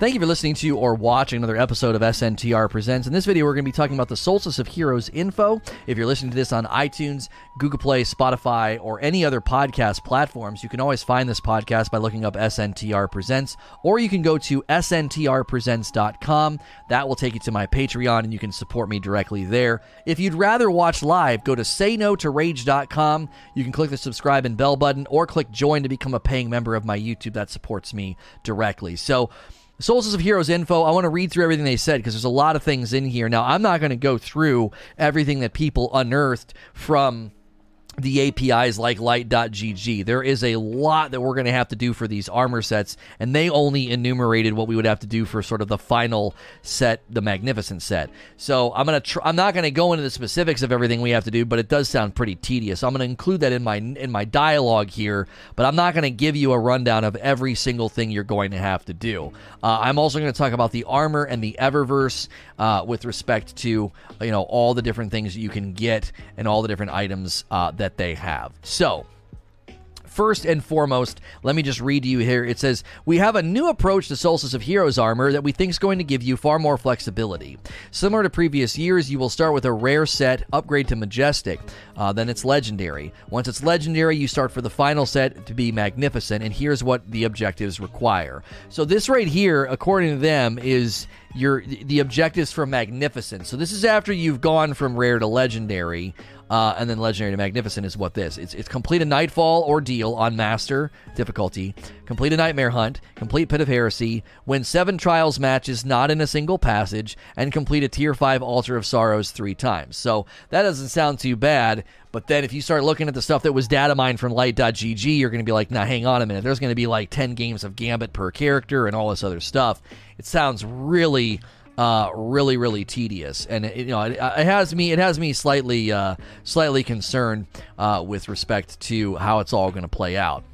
Thank you for listening to or watching another episode of SNTR Presents. In this video, we're going to be talking about the Solstice of Heroes info. If you're listening to this on iTunes, Google Play, Spotify, or any other podcast platforms, you can always find this podcast by looking up SNTR Presents, or you can go to sntrpresents.com. That will take you to my Patreon, and you can support me directly there. If you'd rather watch live, go to saynotorage.com. You can click the subscribe and bell button, or click join to become a paying member of my YouTube. That supports me directly. So, Solstice of Heroes info, I want to read through everything they said because there's a lot of things in here. Now, I'm not going to go through everything that people unearthed from the APIs like light.gg. There is a lot that we're going to have to do for these armor sets, and they only enumerated what we would have to do for sort of the final set, the magnificent set. So I'm to tr- I'm not going to go into the specifics of everything we have to do, but it does sound pretty tedious. I'm going to include that in my in my dialogue here, but I'm not going to give you a rundown of every single thing you're going to have to do. Uh, I'm also going to talk about the armor and the Eververse uh, with respect to you know all the different things you can get and all the different items uh, that they have. So, First and foremost, let me just read to you here. It says, We have a new approach to Solstice of Heroes armor that we think is going to give you far more flexibility. Similar to previous years, you will start with a rare set, upgrade to Majestic, uh, then it's Legendary. Once it's Legendary, you start for the final set to be Magnificent, and here's what the objectives require. So, this right here, according to them, is your the objectives for Magnificent. So, this is after you've gone from rare to Legendary. Uh, and then Legendary to Magnificent is what this. It's, it's complete a Nightfall ordeal on Master difficulty, complete a Nightmare Hunt, complete Pit of Heresy, win seven Trials matches not in a single passage, and complete a Tier 5 Altar of Sorrows three times. So that doesn't sound too bad, but then if you start looking at the stuff that was data mined from Light.gg, you're going to be like, nah, hang on a minute. There's going to be like 10 games of Gambit per character and all this other stuff. It sounds really uh, really really tedious, and it, you know it, it, has me it has me slightly uh, slightly concerned uh, with respect to how it's all going to play out.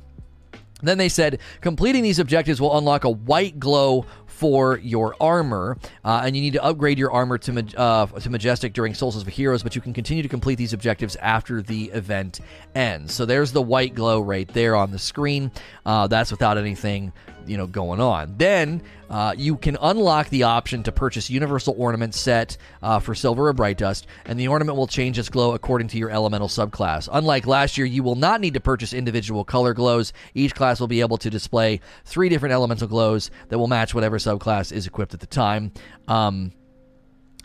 Then they said completing these objectives will unlock a white glow for your armor, uh, and you need to upgrade your armor to uh, to majestic during Solstice of Heroes. But you can continue to complete these objectives after the event ends. So there's the white glow right there on the screen. Uh, that's without anything you know going on. Then uh, you can unlock the option to purchase Universal Ornament set uh, for Silver or Bright Dust, and the ornament will change its glow according to your elemental subclass. Unlike last year, you will not need to purchase individual color glows. Each class will be able to display three different elemental glows that will match whatever subclass is equipped at the time. Um,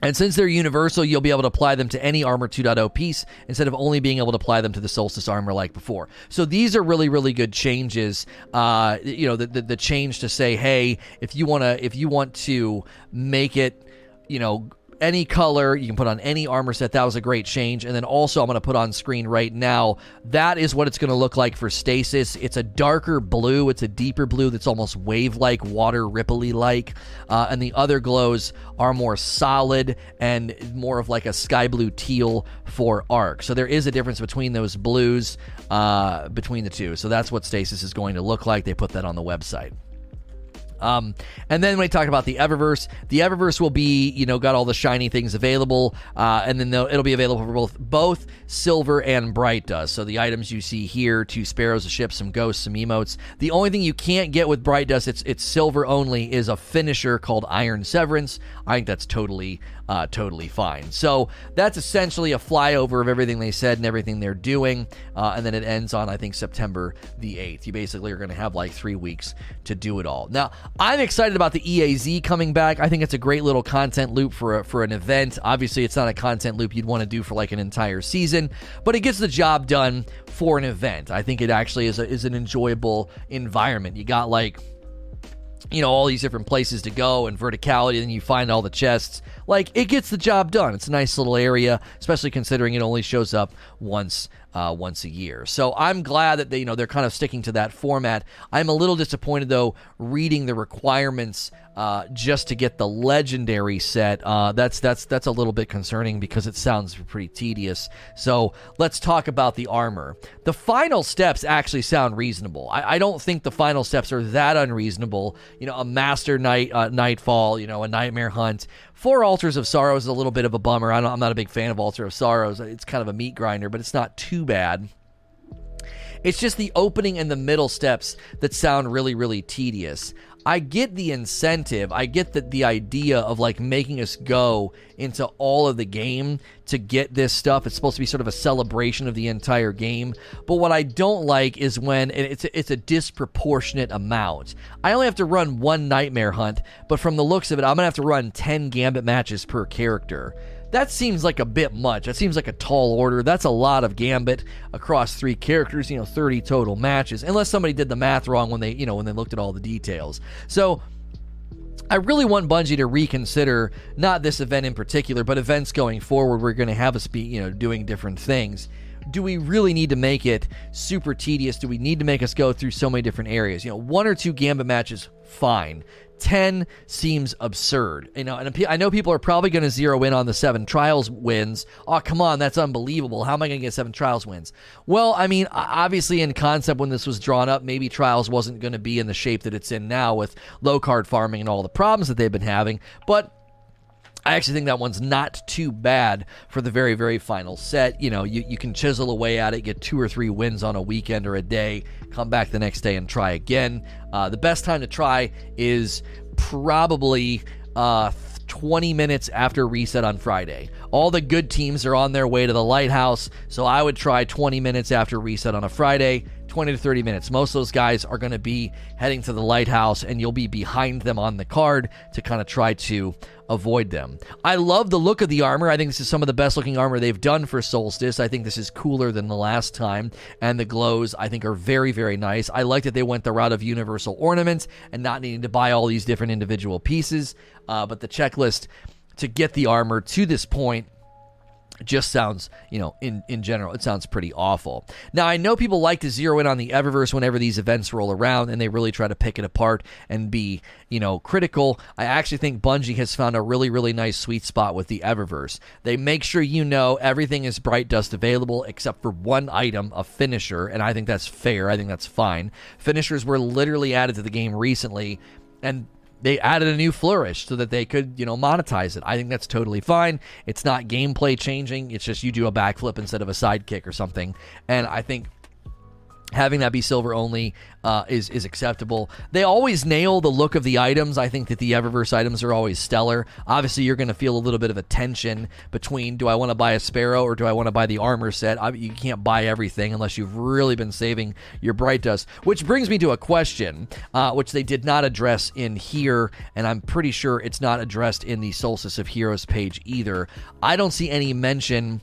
and since they're universal, you'll be able to apply them to any Armor 2.0 piece instead of only being able to apply them to the Solstice armor like before. So these are really, really good changes. Uh, you know, the, the, the change to say, hey, if you want to, if you want to make it, you know, any color. You can put on any armor set. That was a great change. And then also, I'm going to put on screen right now. That is what it's going to look like for Stasis. It's a darker blue. It's a deeper blue that's almost wave like, water ripply like. Uh, and the other glows are more solid and more of like a sky blue teal for Arc. So there is a difference between those blues uh, between the two. So that's what Stasis is going to look like. They put that on the website. Um, and then when we talk about the Eververse, the Eververse will be, you know, got all the shiny things available, uh, and then it'll be available for both both silver and bright dust. So the items you see here: two sparrows, a ship, some ghosts, some emotes. The only thing you can't get with bright dust, it's it's silver only, is a finisher called Iron Severance. I think that's totally uh, totally fine. So that's essentially a flyover of everything they said and everything they're doing. Uh, and then it ends on, I think, September the 8th. You basically are going to have like three weeks to do it all. Now, I'm excited about the EAZ coming back. I think it's a great little content loop for, a, for an event. Obviously, it's not a content loop you'd want to do for like an entire season, but it gets the job done for an event. I think it actually is, a, is an enjoyable environment. You got like you know all these different places to go and verticality and you find all the chests like it gets the job done it's a nice little area especially considering it only shows up once uh, once a year. So I'm glad that they, you know, they're kind of sticking to that format. I'm a little disappointed though, reading the requirements uh, just to get the legendary set. Uh, that's that's that's a little bit concerning because it sounds pretty tedious. So let's talk about the armor. The final steps actually sound reasonable. I, I don't think the final steps are that unreasonable. You know, a master night uh, nightfall. You know, a nightmare hunt. Four altars of sorrow is a little bit of a bummer. I'm not a big fan of altar of sorrows. It's kind of a meat grinder, but it's not too bad. It's just the opening and the middle steps that sound really, really tedious. I get the incentive. I get that the idea of like making us go into all of the game to get this stuff. It's supposed to be sort of a celebration of the entire game. But what I don't like is when it's a, it's a disproportionate amount. I only have to run one nightmare hunt, but from the looks of it, I'm gonna have to run 10 gambit matches per character. That seems like a bit much. That seems like a tall order. That's a lot of gambit across three characters, you know, 30 total matches. Unless somebody did the math wrong when they, you know, when they looked at all the details. So I really want Bungie to reconsider not this event in particular, but events going forward. We're going to have us be, you know, doing different things. Do we really need to make it super tedious? Do we need to make us go through so many different areas? You know, one or two Gambit matches, fine. 10 seems absurd. You know, and I know people are probably going to zero in on the seven trials wins. Oh, come on, that's unbelievable. How am I going to get seven trials wins? Well, I mean, obviously, in concept, when this was drawn up, maybe trials wasn't going to be in the shape that it's in now with low card farming and all the problems that they've been having. But I actually think that one's not too bad for the very, very final set. You know, you, you can chisel away at it, get two or three wins on a weekend or a day, come back the next day and try again. Uh, the best time to try is probably uh, 20 minutes after reset on Friday. All the good teams are on their way to the lighthouse, so I would try 20 minutes after reset on a Friday. 20 to 30 minutes. Most of those guys are going to be heading to the lighthouse, and you'll be behind them on the card to kind of try to avoid them. I love the look of the armor. I think this is some of the best looking armor they've done for Solstice. I think this is cooler than the last time, and the glows I think are very, very nice. I like that they went the route of universal ornaments and not needing to buy all these different individual pieces. Uh, but the checklist to get the armor to this point just sounds, you know, in, in general, it sounds pretty awful. Now, I know people like to zero in on the Eververse whenever these events roll around and they really try to pick it apart and be, you know, critical. I actually think Bungie has found a really, really nice sweet spot with the Eververse. They make sure you know everything is Bright Dust available except for one item, a finisher, and I think that's fair. I think that's fine. Finishers were literally added to the game recently, and they added a new flourish so that they could, you know, monetize it. I think that's totally fine. It's not gameplay changing. It's just you do a backflip instead of a sidekick or something. And I think having that be silver only uh, is is acceptable. They always nail the look of the items. I think that the Eververse items are always stellar. Obviously, you're going to feel a little bit of a tension between do I want to buy a Sparrow or do I want to buy the armor set? I, you can't buy everything unless you've really been saving your Bright Dust. Which brings me to a question, uh, which they did not address in here, and I'm pretty sure it's not addressed in the Solstice of Heroes page either. I don't see any mention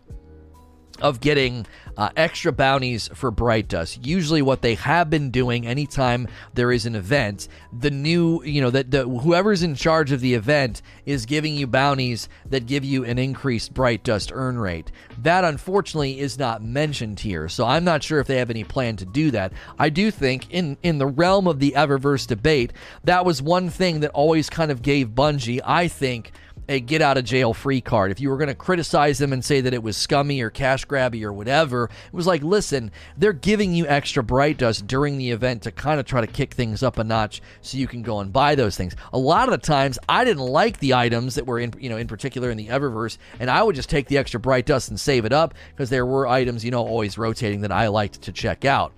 of getting uh, extra bounties for Bright Dust. Usually, what they have been doing anytime there is an event, the new, you know, that the, whoever's in charge of the event is giving you bounties that give you an increased Bright Dust earn rate. That unfortunately is not mentioned here, so I'm not sure if they have any plan to do that. I do think, in in the realm of the Eververse debate, that was one thing that always kind of gave Bungie, I think a get out of jail free card. If you were going to criticize them and say that it was scummy or cash grabby or whatever, it was like, listen, they're giving you extra bright dust during the event to kind of try to kick things up a notch so you can go and buy those things. A lot of the times I didn't like the items that were in, you know, in particular in the Eververse, and I would just take the extra bright dust and save it up because there were items, you know, always rotating that I liked to check out.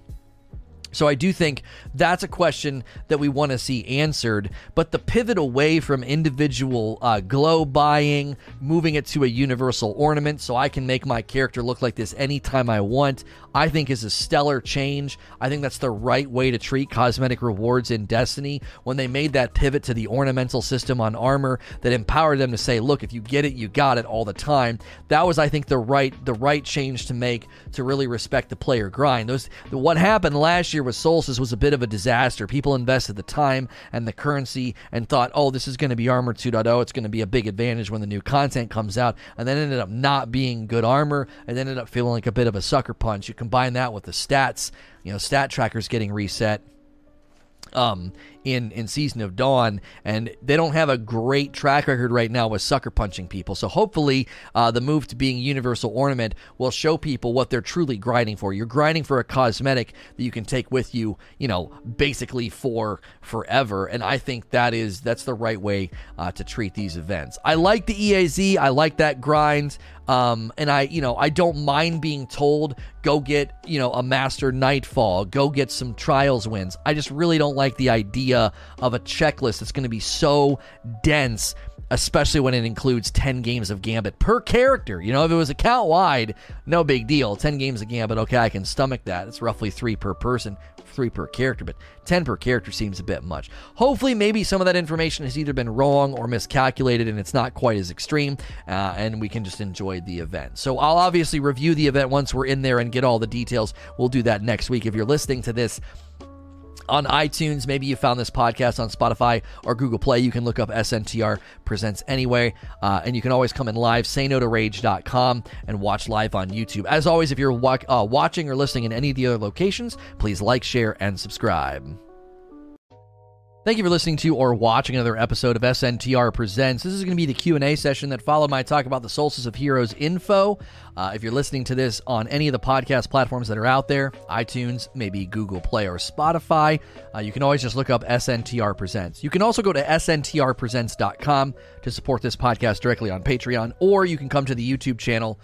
So I do think that's a question that we want to see answered. But the pivot away from individual uh, glow buying, moving it to a universal ornament so I can make my character look like this anytime I want, I think is a stellar change. I think that's the right way to treat cosmetic rewards in Destiny. When they made that pivot to the ornamental system on armor that empowered them to say, look, if you get it, you got it all the time. That was, I think, the right the right change to make to really respect the player grind. Those what happened last year with Solstice was a bit of a disaster. People invested the time and the currency and thought, oh, this is going to be Armor 2.0. It's going to be a big advantage when the new content comes out, and then ended up not being good armor, and ended up feeling like a bit of a sucker punch. You combine that with the stats, you know, stat trackers getting reset um, in in Season of Dawn, and they don't have a great track record right now with sucker punching people. So hopefully, uh, the move to being Universal Ornament will show people what they're truly grinding for. You're grinding for a cosmetic that you can take with you, you know, basically for forever. And I think that is that's the right way uh, to treat these events. I like the EAZ. I like that grind. Um, and I, you know, I don't mind being told go get, you know, a master nightfall, go get some trials wins. I just really don't like the idea of a checklist that's going to be so dense especially when it includes 10 games of Gambit per character. You know, if it was account wide, no big deal. 10 games of Gambit, okay, I can stomach that. It's roughly three per person three per character, but 10 per character seems a bit much. Hopefully, maybe some of that information has either been wrong or miscalculated and it's not quite as extreme, uh, and we can just enjoy the event. So, I'll obviously review the event once we're in there and get all the details. We'll do that next week. If you're listening to this, on iTunes. Maybe you found this podcast on Spotify or Google Play. You can look up SNTR Presents anyway. Uh, and you can always come in live, say no to rage.com, and watch live on YouTube. As always, if you're wa- uh, watching or listening in any of the other locations, please like, share, and subscribe. Thank you for listening to or watching another episode of SNTR Presents. This is going to be the Q&A session that followed my talk about the Solstice of Heroes info. Uh, if you're listening to this on any of the podcast platforms that are out there, iTunes, maybe Google Play or Spotify, uh, you can always just look up SNTR Presents. You can also go to sntrpresents.com to support this podcast directly on Patreon, or you can come to the YouTube channel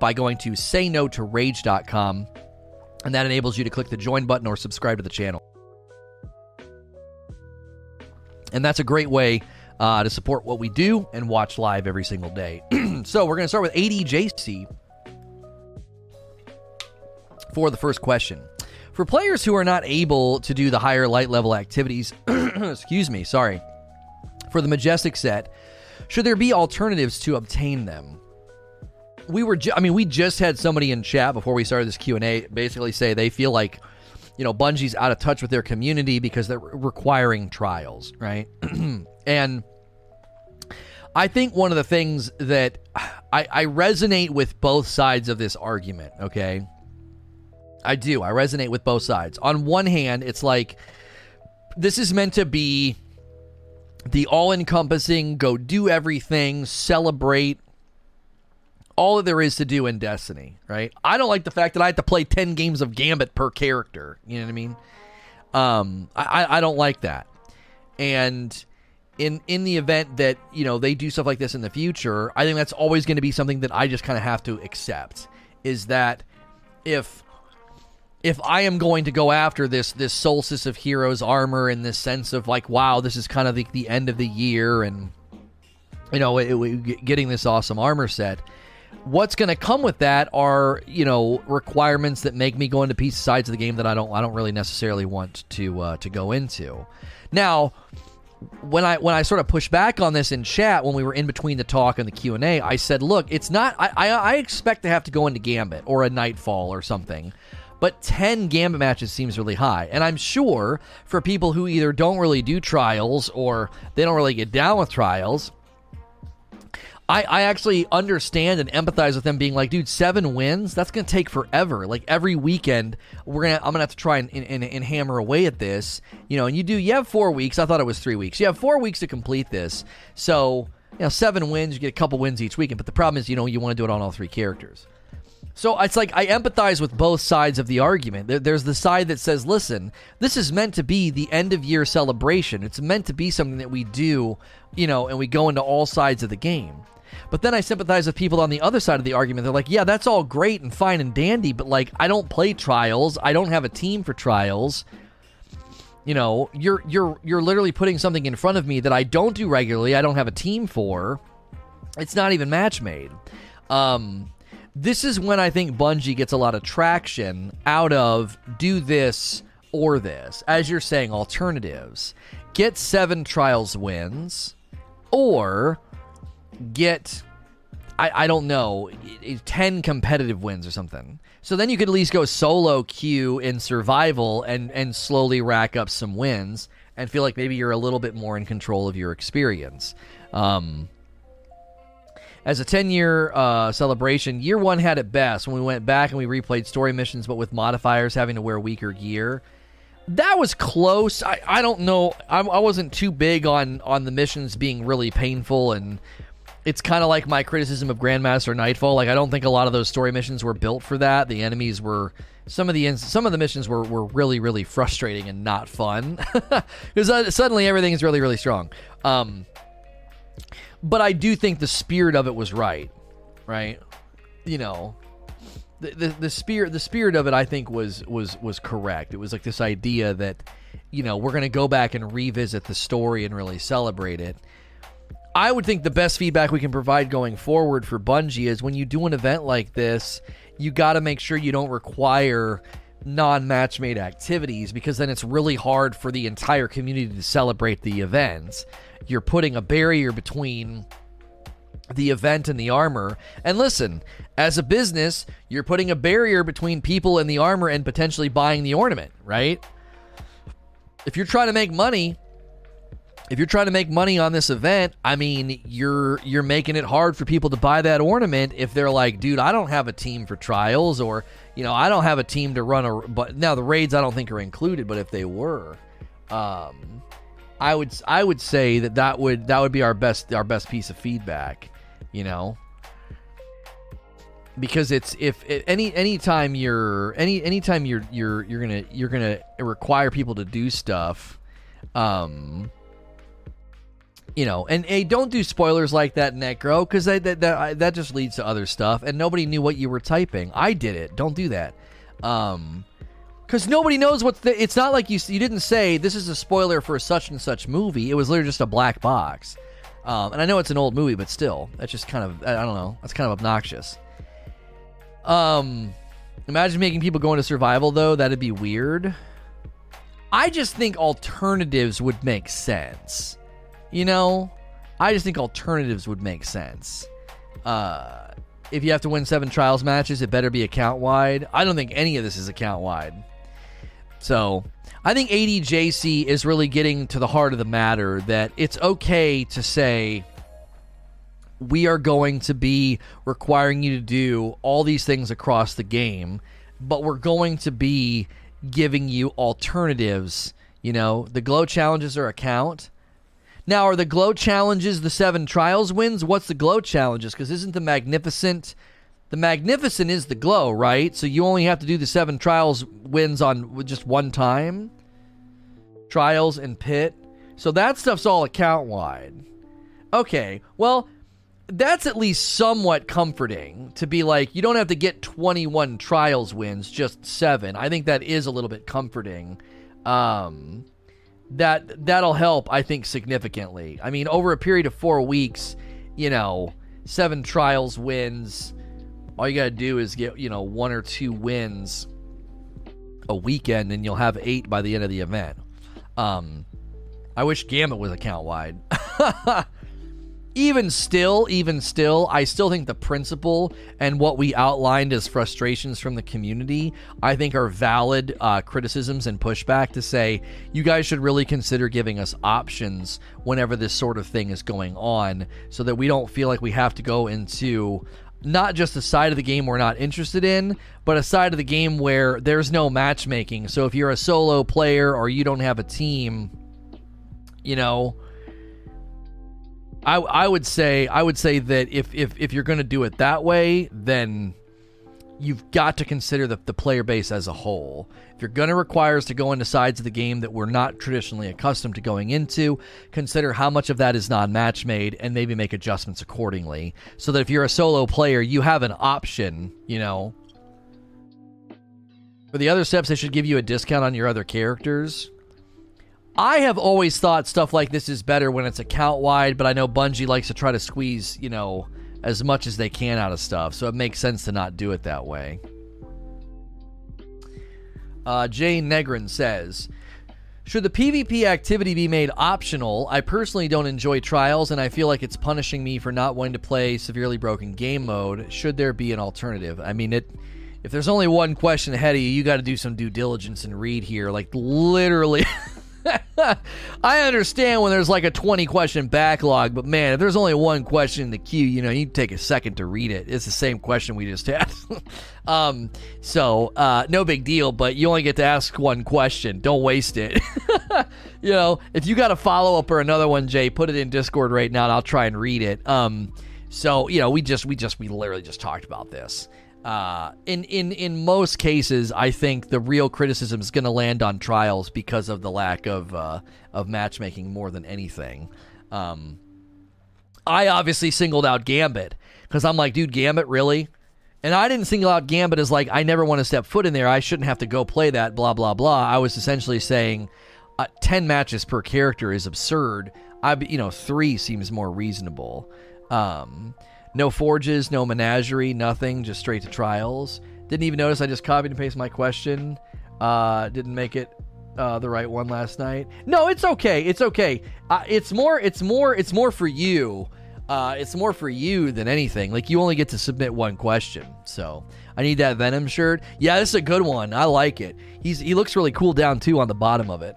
by going to sayno2rage.com, and that enables you to click the join button or subscribe to the channel. And that's a great way uh, to support what we do and watch live every single day. so we're going to start with ADJC for the first question. For players who are not able to do the higher light level activities, excuse me, sorry, for the Majestic set, should there be alternatives to obtain them? We were, ju- I mean, we just had somebody in chat before we started this Q and A basically say they feel like you know, Bungie's out of touch with their community because they're requiring trials, right? and I think one of the things that I, I resonate with both sides of this argument, okay? I do. I resonate with both sides. On one hand, it's like this is meant to be the all encompassing, go do everything, celebrate, all that there is to do in Destiny, right? I don't like the fact that I have to play 10 games of Gambit per character. You know what I mean? Um, I, I don't like that. And in in the event that, you know, they do stuff like this in the future, I think that's always going to be something that I just kind of have to accept is that if if I am going to go after this this solstice of heroes armor in this sense of like, wow, this is kind of the, the end of the year and you know, it, it, getting this awesome armor set, what's going to come with that are you know requirements that make me go into pieces sides of the game that I don't I don't really necessarily want to uh, to go into. Now, when I when I sort of pushed back on this in chat when we were in between the talk and the Q and A, I said, look, it's not. I, I I expect to have to go into Gambit or a Nightfall or something. But 10 Gambit matches seems really high. And I'm sure for people who either don't really do trials or they don't really get down with trials, I, I actually understand and empathize with them being like, dude, seven wins, that's going to take forever. Like every weekend, we're gonna, I'm going to have to try and, and, and, hammer away at this. You know, and you do, you have four weeks. I thought it was three weeks. You have four weeks to complete this. So, you know, seven wins, you get a couple wins each weekend. But the problem is, you know, you want to do it on all three characters. So it's like I empathize with both sides of the argument. There's the side that says, listen, this is meant to be the end of year celebration. It's meant to be something that we do, you know, and we go into all sides of the game. But then I sympathize with people on the other side of the argument. They're like, yeah, that's all great and fine and dandy, but like, I don't play trials. I don't have a team for trials. You know, you're you're you're literally putting something in front of me that I don't do regularly. I don't have a team for. It's not even match made. Um, this is when I think Bungie gets a lot of traction out of do this or this. As you're saying, alternatives. Get seven trials wins, or get I, I don't know, 10 competitive wins or something. So then you could at least go solo queue in survival and, and slowly rack up some wins and feel like maybe you're a little bit more in control of your experience. Um, as a 10 year uh, celebration, year one had it best when we went back and we replayed story missions, but with modifiers having to wear weaker gear. That was close. I, I don't know. I, I wasn't too big on, on the missions being really painful and it's kind of like my criticism of Grandmaster Nightfall. Like I don't think a lot of those story missions were built for that. The enemies were some of the some of the missions were, were really really frustrating and not fun because uh, suddenly everything is really really strong. Um, but I do think the spirit of it was right, right? you know, the, the the spirit the spirit of it I think was was was correct. It was like this idea that you know we're going to go back and revisit the story and really celebrate it. I would think the best feedback we can provide going forward for Bungie is when you do an event like this, you got to make sure you don't require non match made activities because then it's really hard for the entire community to celebrate the event. You're putting a barrier between the event and the armor. And listen, as a business, you're putting a barrier between people and the armor and potentially buying the ornament, right? If you're trying to make money, if you're trying to make money on this event, I mean, you're you're making it hard for people to buy that ornament if they're like, dude, I don't have a team for trials or, you know, I don't have a team to run a but now the raids I don't think are included, but if they were, um I would I would say that that would that would be our best our best piece of feedback, you know. Because it's if it, any anytime you're any anytime you're you're you're gonna you're gonna require people to do stuff, um, you know, and hey, don't do spoilers like that, Necro, because that that that, that just leads to other stuff, and nobody knew what you were typing. I did it. Don't do that. Um, because nobody knows what the, it's not like you you didn't say this is a spoiler for such and such movie. It was literally just a black box. Um, and I know it's an old movie, but still, that's just kind of I don't know. That's kind of obnoxious. Um, imagine making people go into survival though. That'd be weird. I just think alternatives would make sense. You know, I just think alternatives would make sense. Uh, if you have to win seven trials matches, it better be account wide. I don't think any of this is account wide. So I think ADJC is really getting to the heart of the matter that it's okay to say we are going to be requiring you to do all these things across the game, but we're going to be giving you alternatives. You know, the glow challenges are a count. Now, are the glow challenges the seven trials wins? What's the glow challenges? Because isn't the magnificent the magnificent is the glow, right? So you only have to do the seven trials wins on just one time. Trials and pit. So that stuff's all account wide. Okay, well, that's at least somewhat comforting to be like you don't have to get 21 trials wins, just seven. I think that is a little bit comforting. Um, that that'll help, I think, significantly. I mean, over a period of four weeks, you know, seven trials wins. All you gotta do is get you know one or two wins a weekend, and you'll have eight by the end of the event. Um, I wish Gambit was account wide. even still, even still, I still think the principle and what we outlined as frustrations from the community, I think are valid uh, criticisms and pushback to say you guys should really consider giving us options whenever this sort of thing is going on so that we don't feel like we have to go into not just a side of the game we're not interested in, but a side of the game where there's no matchmaking. So if you're a solo player or you don't have a team, you know, I I would say I would say that if if if you're going to do it that way, then you've got to consider the, the player base as a whole. If you're going to require us to go into sides of the game that we're not traditionally accustomed to going into, consider how much of that is non match made and maybe make adjustments accordingly. So that if you're a solo player, you have an option, you know. For the other steps, they should give you a discount on your other characters. I have always thought stuff like this is better when it's account wide, but I know Bungie likes to try to squeeze, you know, as much as they can out of stuff, so it makes sense to not do it that way. Uh, Jane Negrin says, should the PvP activity be made optional? I personally don't enjoy trials, and I feel like it's punishing me for not wanting to play severely broken game mode. Should there be an alternative? I mean, it. If there's only one question ahead of you, you got to do some due diligence and read here. Like literally, I understand when there's like a 20 question backlog, but man, if there's only one question in the queue, you know, you take a second to read it. It's the same question we just had. um, so, uh, no big deal, but you only get to ask one question. Don't waste it. you know, if you got a follow up or another one, Jay, put it in Discord right now and I'll try and read it. Um, so, you know, we just, we just, we literally just talked about this. Uh, in in in most cases, I think the real criticism is going to land on trials because of the lack of uh, of matchmaking more than anything. Um, I obviously singled out Gambit because I'm like, dude, Gambit really. And I didn't single out Gambit as like I never want to step foot in there. I shouldn't have to go play that. Blah blah blah. I was essentially saying uh, ten matches per character is absurd. I you know three seems more reasonable. Um, no forges, no menagerie, nothing. Just straight to trials. Didn't even notice I just copied and pasted my question. Uh, didn't make it uh, the right one last night. No, it's okay. It's okay. Uh, it's more. It's more. It's more for you. Uh, it's more for you than anything. Like you only get to submit one question. So I need that Venom shirt. Yeah, this is a good one. I like it. He's he looks really cool down too on the bottom of it.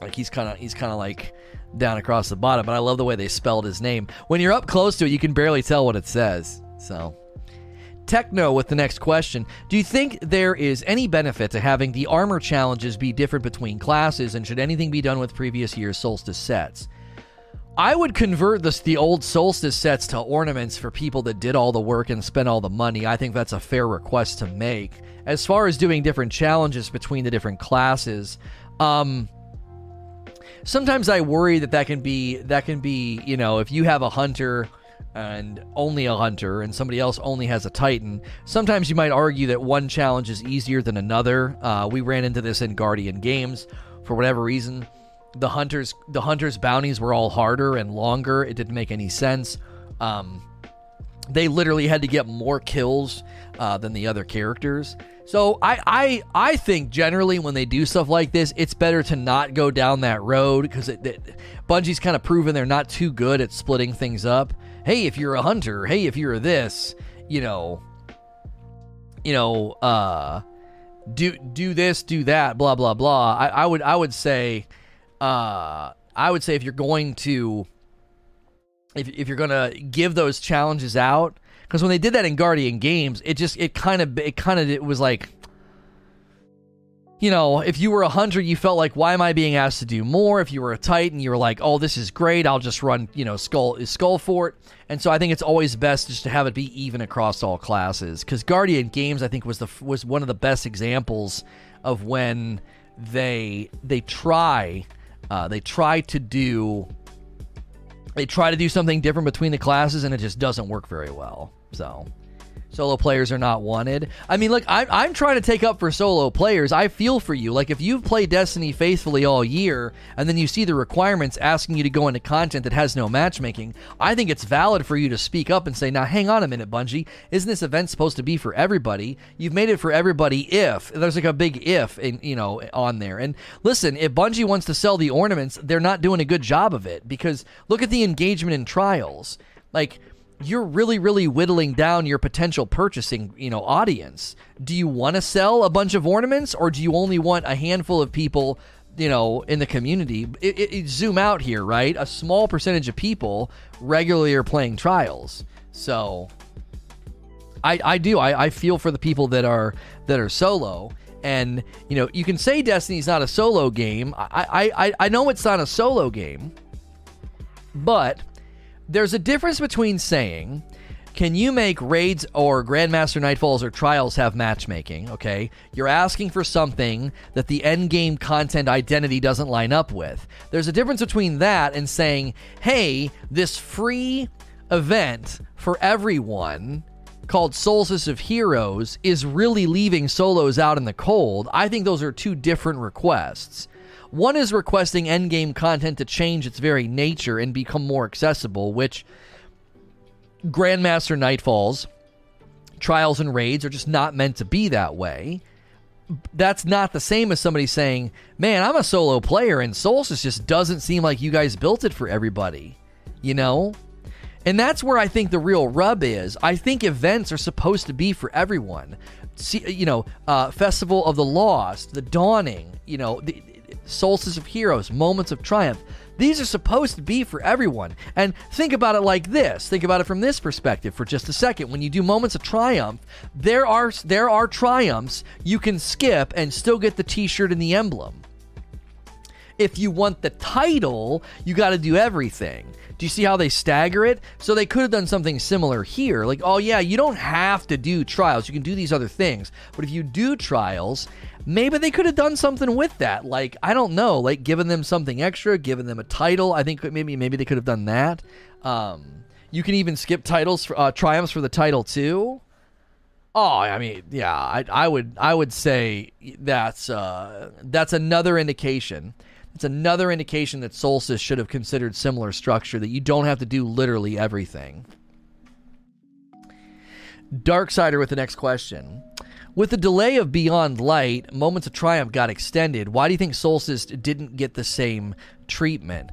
Like he's kind of he's kind of like down across the bottom. But I love the way they spelled his name. When you're up close to it, you can barely tell what it says. So Techno with the next question. Do you think there is any benefit to having the armor challenges be different between classes, and should anything be done with previous year's Solstice sets? I would convert this, the old Solstice sets to ornaments for people that did all the work and spent all the money. I think that's a fair request to make. As far as doing different challenges between the different classes, um, sometimes I worry that that can be that can be you know if you have a hunter and only a hunter and somebody else only has a titan sometimes you might argue that one challenge is easier than another. Uh, we ran into this in guardian games for whatever reason. The hunters the hunters bounties were all harder and longer. It didn't make any sense. Um, they literally had to get more kills uh, than the other characters so I, I I think generally when they do stuff like this, it's better to not go down that road because it, it, Bungie's kind of proven they're not too good at splitting things up. Hey, if you're a hunter, hey, if you're this, you know, you know, uh, do do this, do that, blah blah blah. I, I would I would say, uh, I would say if you're going to, if if you're gonna give those challenges out because when they did that in Guardian Games, it just it kind of it kind of it was like you know, if you were a hunter, you felt like, why am I being asked to do more? If you were a titan, you were like, oh, this is great. I'll just run, you know, skull skull fort. And so I think it's always best just to have it be even across all classes. Because Guardian Games, I think, was the was one of the best examples of when they they try uh, they try to do they try to do something different between the classes, and it just doesn't work very well. So solo players are not wanted. I mean, look, I'm, I'm trying to take up for solo players. I feel for you. Like, if you've played Destiny faithfully all year and then you see the requirements asking you to go into content that has no matchmaking, I think it's valid for you to speak up and say, now, hang on a minute, Bungie. Isn't this event supposed to be for everybody? You've made it for everybody if. There's like a big if, in, you know, on there. And listen, if Bungie wants to sell the ornaments, they're not doing a good job of it because look at the engagement in trials. Like, you're really really whittling down your potential purchasing you know audience. Do you want to sell a bunch of ornaments or do you only want a handful of people you know in the community? It, it, it zoom out here right? A small percentage of people regularly are playing trials. So i i do. I, I feel for the people that are that are solo. And you know you can say destiny's not a solo game. I i i know it's not a solo game but there's a difference between saying, can you make raids or Grandmaster Nightfalls or Trials have matchmaking? Okay. You're asking for something that the end game content identity doesn't line up with. There's a difference between that and saying, hey, this free event for everyone called Solstice of Heroes is really leaving solos out in the cold. I think those are two different requests. One is requesting endgame content to change its very nature and become more accessible, which Grandmaster Nightfalls, Trials and Raids are just not meant to be that way. That's not the same as somebody saying, Man, I'm a solo player and Solstice just doesn't seem like you guys built it for everybody. You know? And that's where I think the real rub is. I think events are supposed to be for everyone. See, you know, uh, Festival of the Lost, the Dawning, you know, the, Solstice of Heroes, Moments of Triumph. These are supposed to be for everyone. And think about it like this. Think about it from this perspective for just a second. When you do Moments of Triumph, there are there are triumphs you can skip and still get the t-shirt and the emblem. If you want the title, you got to do everything. Do you see how they stagger it? So they could have done something similar here. Like, oh, yeah, you don't have to do trials. You can do these other things. But if you do trials, maybe they could have done something with that. Like, I don't know, like giving them something extra, giving them a title. I think maybe maybe they could have done that. Um, you can even skip titles for uh, triumphs for the title too. Oh, I mean, yeah, I, I would I would say that's uh, that's another indication. It's another indication that Solstice should have considered similar structure that you don't have to do literally everything. Darksider with the next question. With the delay of Beyond Light, Moments of Triumph got extended. Why do you think Solstice didn't get the same treatment?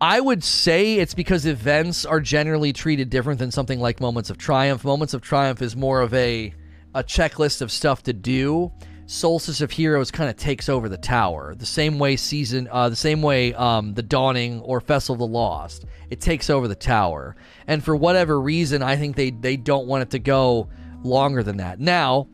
I would say it's because events are generally treated different than something like Moments of Triumph. Moments of Triumph is more of a a checklist of stuff to do. Solstice of Heroes kind of takes over the tower, the same way season, uh, the same way um, the Dawning or Festival of the Lost. It takes over the tower, and for whatever reason, I think they they don't want it to go longer than that. Now,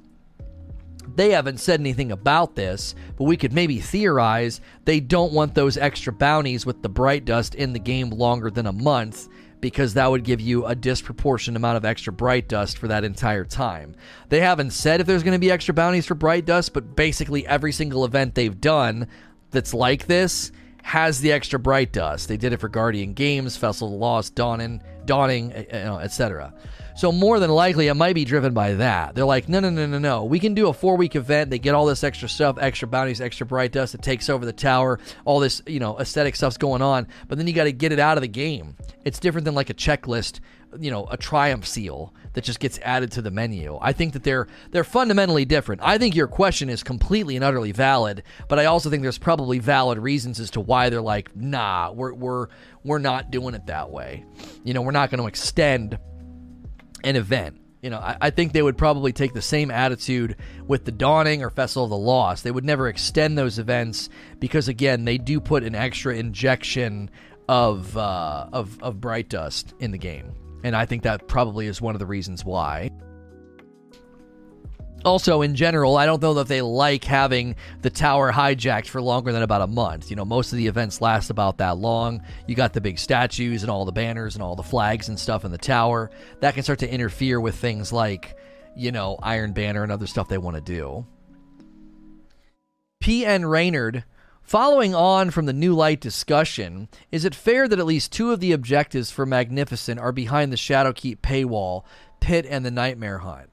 they haven't said anything about this, but we could maybe theorize they don't want those extra bounties with the bright dust in the game longer than a month because that would give you a disproportionate amount of extra bright dust for that entire time. They haven't said if there's going to be extra bounties for bright dust, but basically every single event they've done that's like this has the extra bright dust. They did it for Guardian Games, the Lost, Dawning, Dawning, eh, eh, you know, etc. So more than likely, it might be driven by that. They're like, no, no, no, no, no. We can do a four week event. They get all this extra stuff, extra bounties, extra bright dust. It takes over the tower. All this, you know, aesthetic stuff's going on. But then you got to get it out of the game. It's different than like a checklist, you know, a triumph seal that just gets added to the menu. I think that they're they're fundamentally different. I think your question is completely and utterly valid, but I also think there's probably valid reasons as to why they're like, nah, we're we're we're not doing it that way. You know, we're not going to extend an event. You know, I, I, think they would probably take the same attitude with the Dawning or Festival of the Lost. They would never extend those events because, again, they do put an extra injection of uh, of of bright dust in the game, and I think that probably is one of the reasons why also in general i don't know that they like having the tower hijacked for longer than about a month. You know most of the events last about that long. You got the big statues and all the banners and all the flags and stuff in the tower. That can start to interfere with things like you know iron banner and other stuff they want to do pn raynard Following on from the new light discussion, is it fair that at least two of the objectives for Magnificent are behind the Shadowkeep paywall, Pit and the Nightmare Hunt?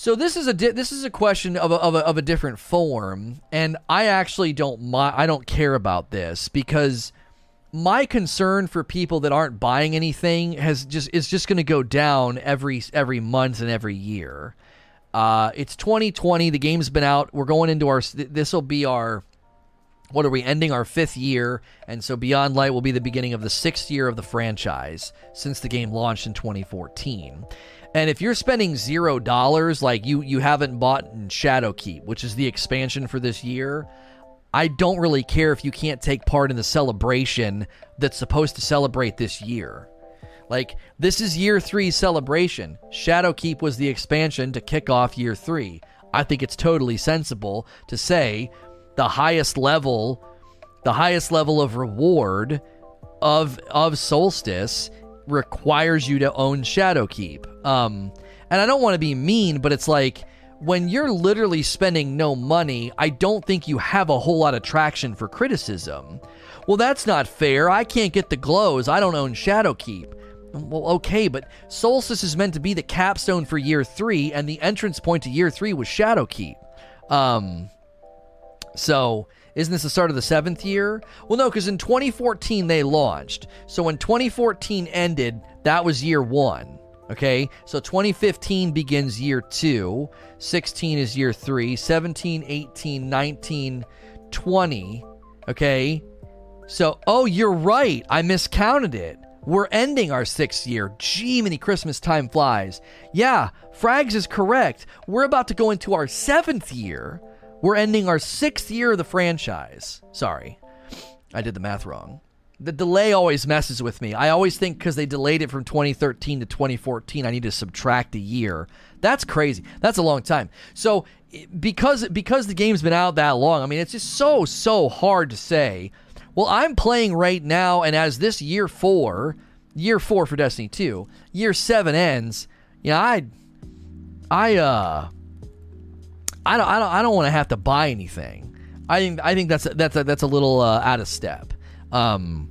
So this is a di- this is a question of a, of a, of a different form, and I actually don't mi- I don't care about this because my concern for people that aren't buying anything has just is just going to go down every every month and every year. Uh, it's 2020. The game's been out. We're going into our. This will be our. What are we ending our fifth year? And so Beyond Light will be the beginning of the sixth year of the franchise since the game launched in 2014. And if you're spending zero dollars, like you you haven't bought Shadowkeep, which is the expansion for this year, I don't really care if you can't take part in the celebration that's supposed to celebrate this year. Like this is year three celebration. Shadowkeep was the expansion to kick off year three. I think it's totally sensible to say the highest level, the highest level of reward of of Solstice requires you to own Shadowkeep. Um, and I don't want to be mean, but it's like when you're literally spending no money, I don't think you have a whole lot of traction for criticism. Well, that's not fair. I can't get the glows. I don't own Shadowkeep. Well, okay, but Solstice is meant to be the capstone for year three, and the entrance point to year three was Shadowkeep. Um, so isn't this the start of the seventh year? Well, no, because in 2014 they launched. So when 2014 ended, that was year one. Okay, so 2015 begins year two, 16 is year three, 17, 18, 19, 20. Okay, so oh, you're right. I miscounted it. We're ending our sixth year. Gee, many Christmas time flies. Yeah, Frags is correct. We're about to go into our seventh year. We're ending our sixth year of the franchise. Sorry, I did the math wrong. The delay always messes with me. I always think because they delayed it from 2013 to 2014, I need to subtract a year. That's crazy. That's a long time. So because because the game's been out that long, I mean, it's just so so hard to say. Well, I'm playing right now, and as this year four, year four for Destiny 2, year seven ends, yeah, I, I, uh, I don't I don't I don't want to have to buy anything. I think I think that's that's a, that's a little uh, out of step. Um,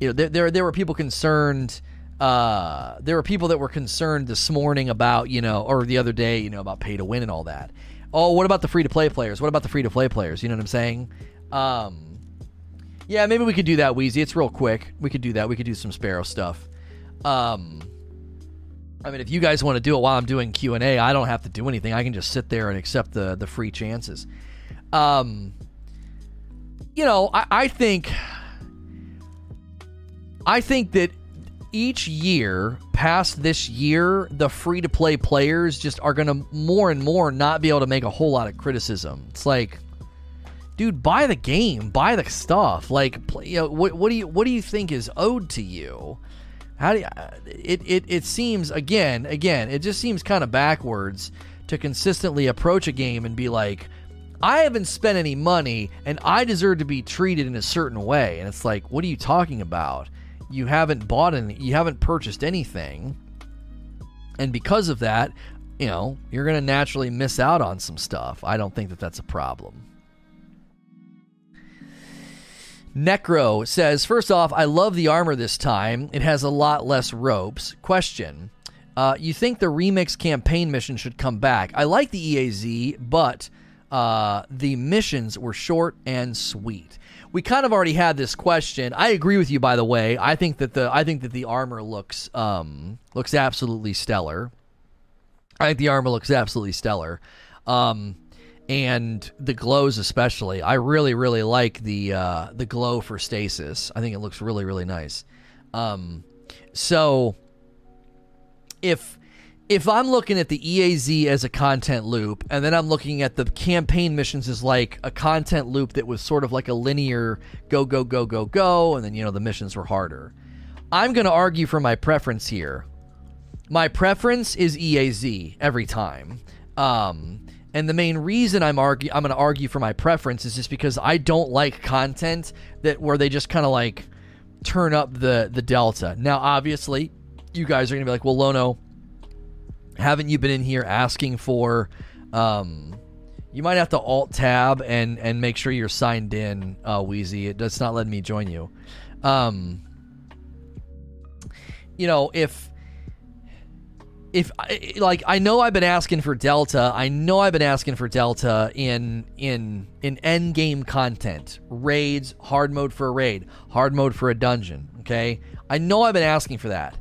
you know, there, there there were people concerned uh, there were people that were concerned this morning about, you know, or the other day, you know, about pay to win and all that. Oh, what about the free to play players? What about the free to play players? You know what I'm saying? Um, yeah, maybe we could do that, Wheezy. It's real quick. We could do that. We could do some Sparrow stuff. Um, I mean, if you guys want to do it while I'm doing Q and A, I don't have to do anything. I can just sit there and accept the the free chances. Um, you know, I, I think, I think that each year past this year, the free to play players just are going to more and more not be able to make a whole lot of criticism. It's like, dude, buy the game, buy the stuff. Like, you know, what, what do you what do you think is owed to you? How do you, uh, it, it it seems again again it just seems kind of backwards to consistently approach a game and be like, I haven't spent any money and I deserve to be treated in a certain way. And it's like, what are you talking about? you haven't bought any, you haven't purchased anything, and because of that, you know, you're going to naturally miss out on some stuff. I don't think that that's a problem. Necro says, first off, I love the armor this time. It has a lot less ropes. Question. Uh, you think the remix campaign mission should come back? I like the EAZ, but uh, the missions were short and sweet we kind of already had this question. I agree with you, by the way. I think that the I think that the armor looks um, looks absolutely stellar. I think the armor looks absolutely stellar, um, and the glows especially. I really really like the uh, the glow for stasis. I think it looks really really nice. Um, so if if I'm looking at the EAZ as a content loop, and then I'm looking at the campaign missions as like a content loop that was sort of like a linear go, go, go, go, go, and then, you know, the missions were harder. I'm going to argue for my preference here. My preference is EAZ every time. Um, and the main reason I'm argue I'm going to argue for my preference is just because I don't like content that where they just kind of like turn up the the delta. Now, obviously, you guys are going to be like, "Well, Lono, haven't you been in here asking for um, you might have to alt tab and and make sure you're signed in uh wheezy it does not let me join you um you know if if like I know I've been asking for Delta, I know I've been asking for Delta in in in end game content, raids, hard mode for a raid, hard mode for a dungeon. Okay, I know I've been asking for that.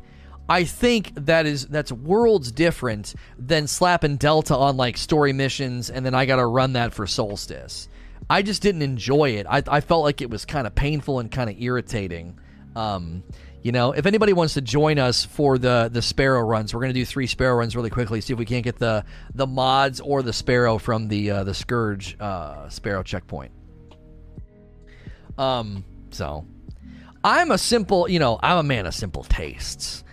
I think that is that's worlds different than slapping Delta on like story missions and then I got to run that for Solstice. I just didn't enjoy it. I, I felt like it was kind of painful and kind of irritating. Um, you know, if anybody wants to join us for the the Sparrow runs, we're going to do three Sparrow runs really quickly. See if we can't get the the mods or the Sparrow from the uh, the Scourge uh, Sparrow checkpoint. Um, so I'm a simple, you know, I'm a man of simple tastes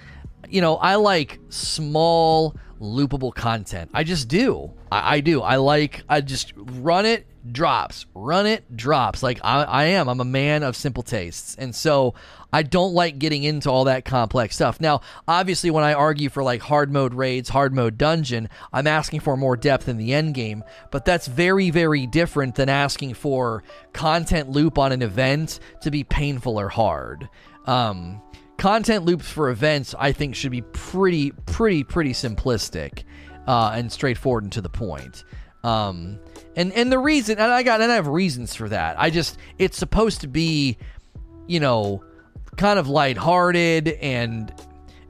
you know, I like small, loopable content. I just do. I, I, do. I like, I just run it, drops, run it, drops. Like I, I am. I'm a man of simple tastes. And so I don't like getting into all that complex stuff. Now, obviously, when I argue for like hard mode raids, hard mode dungeon, I'm asking for more depth in the end game, but that's very, very different than asking for content loop on an event to be painful or hard. Um, content loops for events i think should be pretty pretty pretty simplistic uh, and straightforward and to the point um, and and the reason and i got and i have reasons for that i just it's supposed to be you know kind of lighthearted and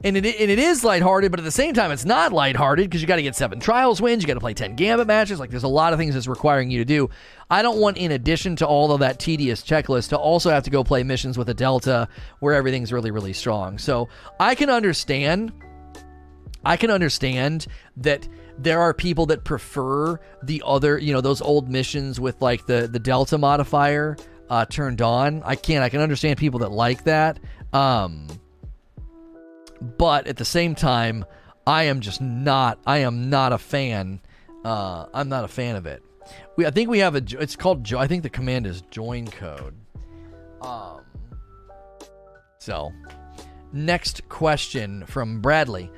and it, and it is lighthearted, but at the same time, it's not lighthearted because you got to get seven trials wins, you got to play 10 gambit matches. Like, there's a lot of things that's requiring you to do. I don't want, in addition to all of that tedious checklist, to also have to go play missions with a Delta where everything's really, really strong. So I can understand. I can understand that there are people that prefer the other, you know, those old missions with like the the Delta modifier uh, turned on. I can I can understand people that like that. Um, but at the same time, I am just not. I am not a fan. Uh, I'm not a fan of it. We, I think we have a. It's called. I think the command is join code. Um. So, next question from Bradley.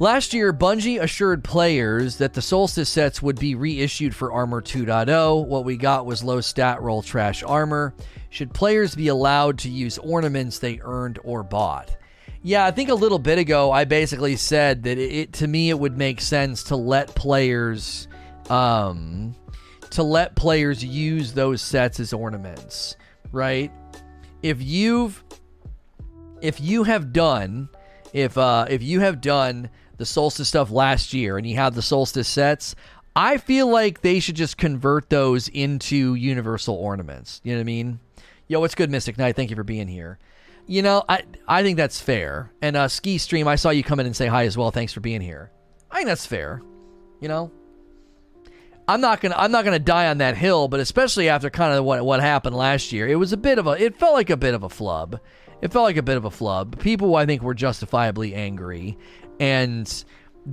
Last year, Bungie assured players that the Solstice sets would be reissued for Armor 2.0. What we got was low stat roll trash armor. Should players be allowed to use ornaments they earned or bought? Yeah, I think a little bit ago I basically said that it, it to me it would make sense to let players um to let players use those sets as ornaments, right? If you've if you have done if uh if you have done the solstice stuff last year and you have the solstice sets, I feel like they should just convert those into universal ornaments. You know what I mean? Yo, what's good, Mystic Knight? Thank you for being here. You know, I I think that's fair. And uh, Ski Stream, I saw you come in and say hi as well. Thanks for being here. I think that's fair. You know, I'm not gonna I'm not gonna die on that hill, but especially after kind of what what happened last year, it was a bit of a it felt like a bit of a flub. It felt like a bit of a flub. People I think were justifiably angry, and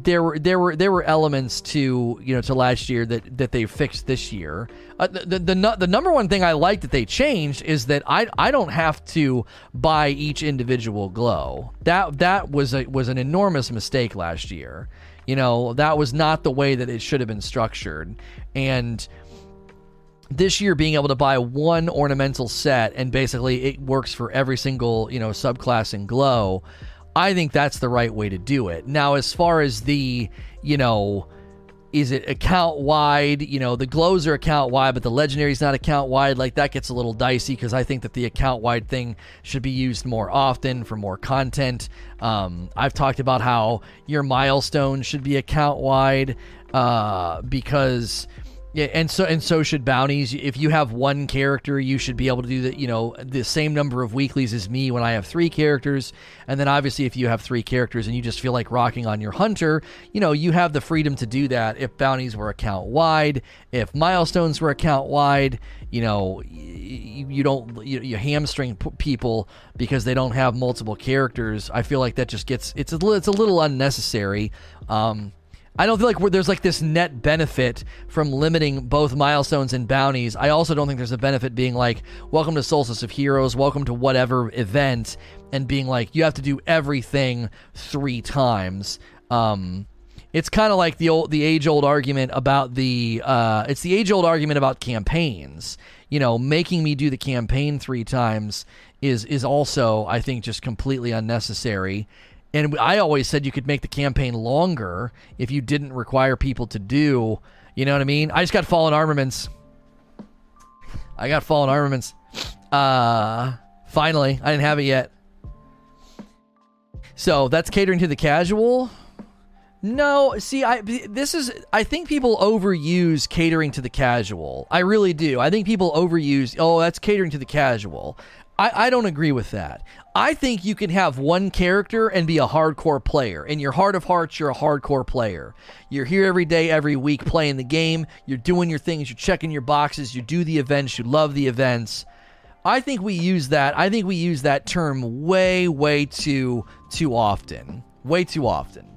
there were there were there were elements to you know to last year that that they fixed this year. Uh, the, the, the the number one thing I like that they changed is that I I don't have to buy each individual glow. That that was a was an enormous mistake last year. You know that was not the way that it should have been structured, and this year being able to buy one ornamental set and basically it works for every single you know subclass in glow I think that's the right way to do it. Now, as far as the, you know, is it account wide? You know, the glows are account wide, but the legendary's not account wide. Like that gets a little dicey because I think that the account wide thing should be used more often for more content. Um, I've talked about how your milestone should be account wide uh, because yeah, and so and so should bounties. If you have one character, you should be able to do the you know the same number of weeklies as me when I have three characters. And then obviously, if you have three characters and you just feel like rocking on your hunter, you know you have the freedom to do that. If bounties were account wide, if milestones were account wide, you know you, you don't you, you hamstring p- people because they don't have multiple characters. I feel like that just gets it's a it's a little unnecessary. Um, I don't feel like there's like this net benefit from limiting both milestones and bounties. I also don't think there's a benefit being like, welcome to Solstice of Heroes, welcome to whatever event, and being like, you have to do everything three times. Um, it's kind of like the old, the age old argument about the, uh, it's the age old argument about campaigns. You know, making me do the campaign three times is is also, I think, just completely unnecessary. And I always said you could make the campaign longer if you didn't require people to do, you know what I mean? I just got fallen armaments. I got fallen armaments. Uh finally, I didn't have it yet. So, that's catering to the casual. No, see, I this is I think people overuse catering to the casual. I really do. I think people overuse. Oh, that's catering to the casual. I, I don't agree with that. I think you can have one character and be a hardcore player. In your heart of hearts, you're a hardcore player. You're here every day, every week playing the game. You're doing your things. You're checking your boxes. You do the events. You love the events. I think we use that. I think we use that term way, way too too often. Way too often.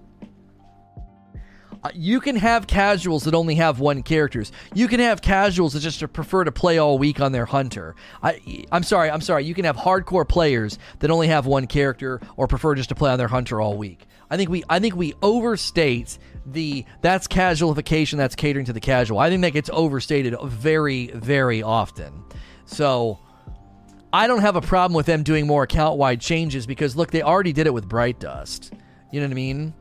Uh, you can have casuals that only have one characters. You can have casuals that just prefer to play all week on their hunter. I, I'm sorry, I'm sorry. You can have hardcore players that only have one character or prefer just to play on their hunter all week. I think we I think we overstate the that's casualification that's catering to the casual. I think that gets overstated very very often. So I don't have a problem with them doing more account wide changes because look, they already did it with Bright Dust. You know what I mean?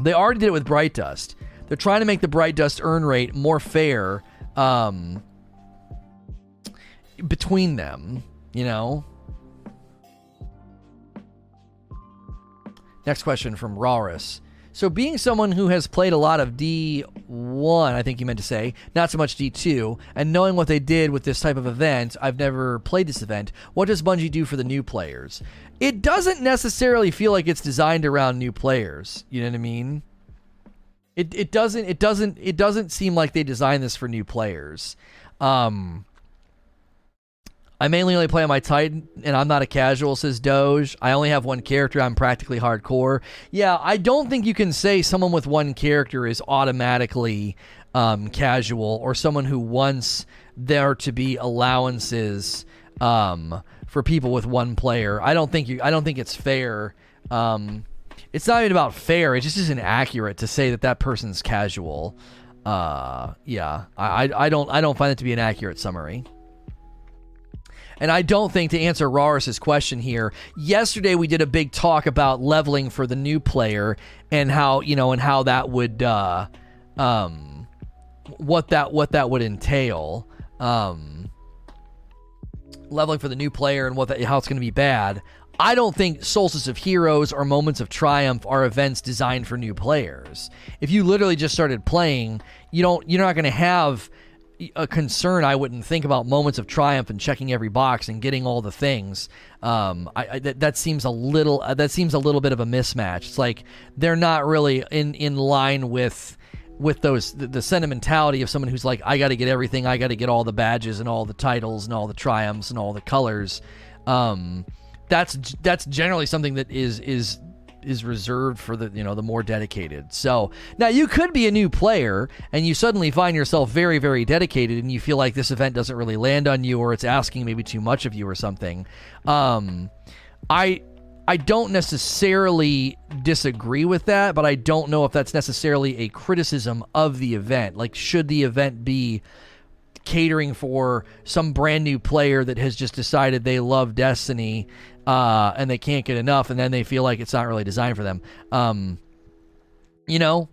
They already did it with Bright Dust. They're trying to make the Bright Dust earn rate more fair um, between them, you know? Next question from Raurus. So, being someone who has played a lot of D1, I think you meant to say, not so much D2, and knowing what they did with this type of event, I've never played this event. What does Bungie do for the new players? It doesn't necessarily feel like it's designed around new players. You know what I mean? It it doesn't it doesn't it doesn't seem like they designed this for new players. Um, I mainly only play on my Titan, and I'm not a casual, says Doge. I only have one character. I'm practically hardcore. Yeah, I don't think you can say someone with one character is automatically um, casual or someone who wants there to be allowances um, for people with one player. I don't think you. I don't think it's fair. Um, it's not even about fair. It just isn't accurate to say that that person's casual. Uh, yeah, I, I, I don't I don't find it to be an accurate summary. And I don't think to answer Raris's question here, yesterday we did a big talk about leveling for the new player and how, you know, and how that would uh um what that what that would entail. Um leveling for the new player and what how it's going to be bad. I don't think Solstice of Heroes or Moments of Triumph are events designed for new players. If you literally just started playing, you don't you're not going to have a concern I wouldn't think about moments of triumph and checking every box and getting all the things. Um, I, I that, that, seems a little that seems a little bit of a mismatch. It's like they're not really in in line with with those the, the sentimentality of someone who's like I got to get everything. I got to get all the badges and all the titles and all the triumphs and all the colors. Um, that's that's generally something that is is is reserved for the you know the more dedicated. So now you could be a new player and you suddenly find yourself very very dedicated and you feel like this event doesn't really land on you or it's asking maybe too much of you or something. Um, I I don't necessarily disagree with that, but I don't know if that's necessarily a criticism of the event. Like, should the event be catering for some brand new player that has just decided they love Destiny uh, and they can't get enough, and then they feel like it's not really designed for them. Um, you know,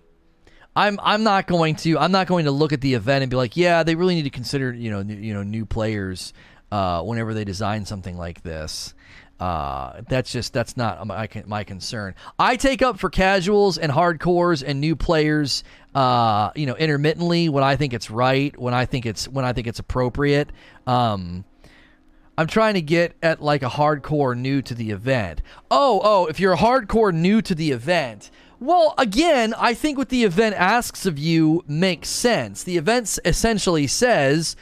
I'm I'm not going to I'm not going to look at the event and be like, yeah, they really need to consider you know new, you know new players uh, whenever they design something like this. Uh, that's just that's not my my concern. I take up for casuals and hardcores and new players. Uh, you know, intermittently when I think it's right, when I think it's when I think it's appropriate. Um, I'm trying to get at like a hardcore new to the event. Oh, oh, if you're a hardcore new to the event, well, again, I think what the event asks of you makes sense. The event essentially says,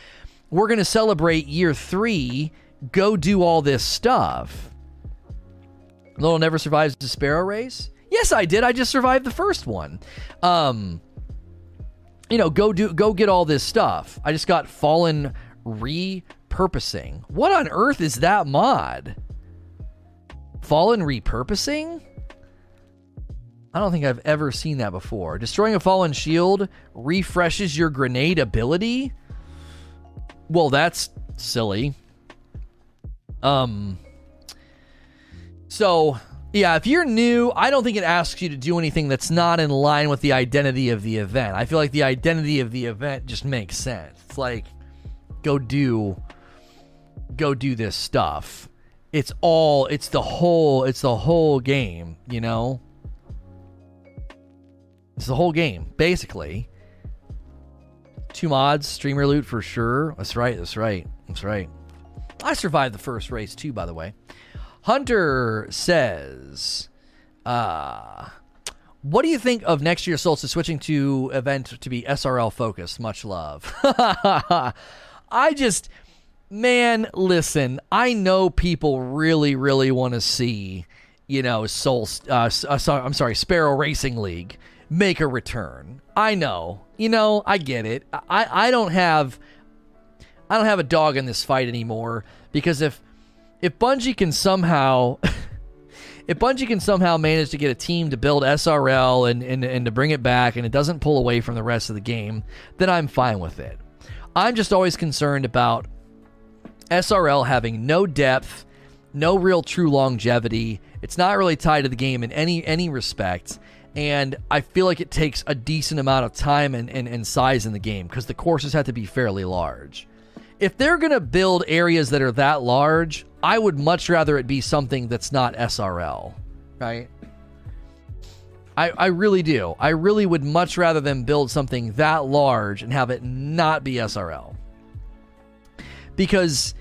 we're going to celebrate year three, go do all this stuff. Little never survives the sparrow race? Yes, I did. I just survived the first one. Um, you know, go do go get all this stuff. I just got fallen repurposing. What on earth is that mod? Fallen repurposing? I don't think I've ever seen that before. Destroying a fallen shield refreshes your grenade ability? Well, that's silly. Um so yeah, if you're new, I don't think it asks you to do anything that's not in line with the identity of the event. I feel like the identity of the event just makes sense. It's like go do go do this stuff. It's all it's the whole it's the whole game, you know? It's the whole game, basically. Two mods, streamer loot for sure. That's right, that's right. That's right. I survived the first race too, by the way. Hunter says, uh what do you think of next year's Solstice switching to event to be SRL focused? Much love. I just man, listen, I know people really, really want to see, you know, Soul. Uh, uh, sorry, I'm sorry, Sparrow Racing League make a return. I know, you know, I get it. I, I don't have, I don't have a dog in this fight anymore because if, if Bungie can somehow. if Bungie can somehow manage to get a team to build SRL and, and, and to bring it back and it doesn't pull away from the rest of the game, then I'm fine with it. I'm just always concerned about SRL having no depth, no real true longevity. It's not really tied to the game in any any respect. And I feel like it takes a decent amount of time and, and, and size in the game because the courses have to be fairly large. If they're going to build areas that are that large, I would much rather it be something that's not SRL, right? I, I really do. I really would much rather them build something that large and have it not be SRL. Because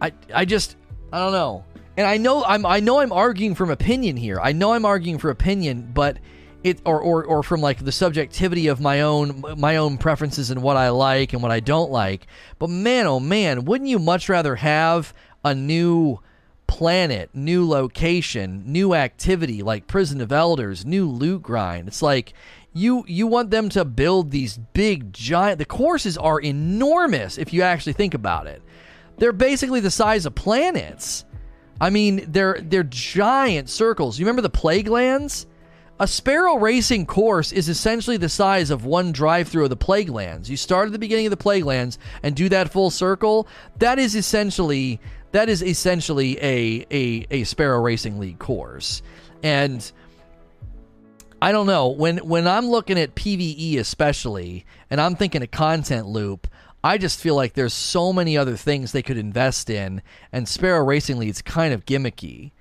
I I just I don't know. And I know I'm I know I'm arguing from opinion here. I know I'm arguing for opinion, but it or, or or from like the subjectivity of my own my own preferences and what I like and what I don't like. But man, oh man, wouldn't you much rather have a new planet, new location, new activity like Prison of Elders, new loot grind? It's like you you want them to build these big giant the courses are enormous if you actually think about it they're basically the size of planets. I mean, they're they're giant circles. You remember the plague lands? A sparrow racing course is essentially the size of one drive through of the plague lands. You start at the beginning of the plague lands and do that full circle. That is essentially that is essentially a a a Sparrow Racing League course, and I don't know when when I'm looking at PVE especially, and I'm thinking a content loop. I just feel like there's so many other things they could invest in, and Sparrow Racing League's kind of gimmicky.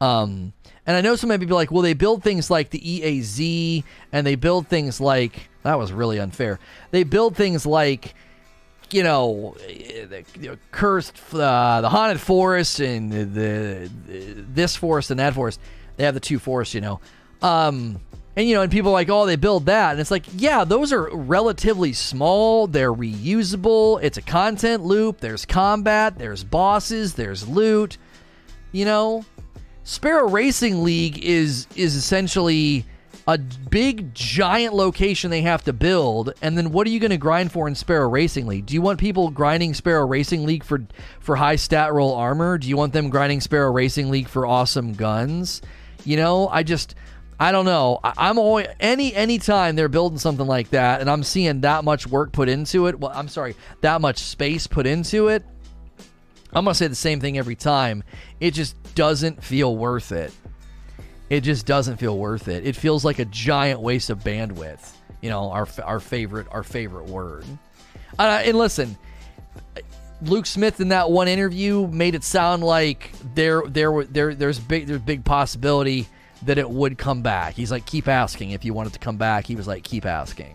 Um, and I know some people be like, well, they build things like the EAZ, and they build things like that was really unfair. They build things like you know, the, the cursed, uh, the haunted forest, and the, the, this forest and that forest. They have the two forests, you know. Um, and you know, and people are like, oh, they build that, and it's like, yeah, those are relatively small. They're reusable. It's a content loop. There's combat. There's bosses. There's loot. You know, Sparrow Racing League is is essentially a big giant location they have to build. And then what are you going to grind for in sparrow racing league? Do you want people grinding sparrow racing league for for high stat roll armor? Do you want them grinding sparrow racing league for awesome guns? You know i just i don't know. I, am always any any time they're building something like that and i'm seeing that much work put into it well i'm sorry that much space put into it i'm gonna say the same thing every time it just doesn't feel worth it it just doesn't feel worth it. It feels like a giant waste of bandwidth. You know, our our favorite our favorite word. Uh, and listen, Luke Smith in that one interview made it sound like there there there there's big there's big possibility that it would come back. He's like, keep asking if you want it to come back. He was like, keep asking.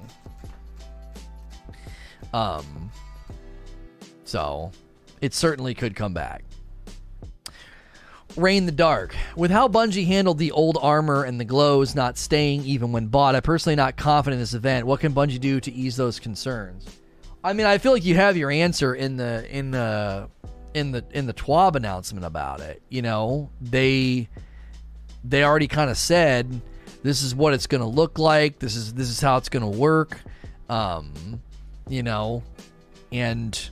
Um, so it certainly could come back. Rain the Dark. With how Bungie handled the old armor and the glows not staying even when bought, I'm personally not confident in this event. What can Bungie do to ease those concerns? I mean, I feel like you have your answer in the in the in the in the TWAB announcement about it. You know, they they already kind of said this is what it's going to look like. This is this is how it's going to work. Um, you know, and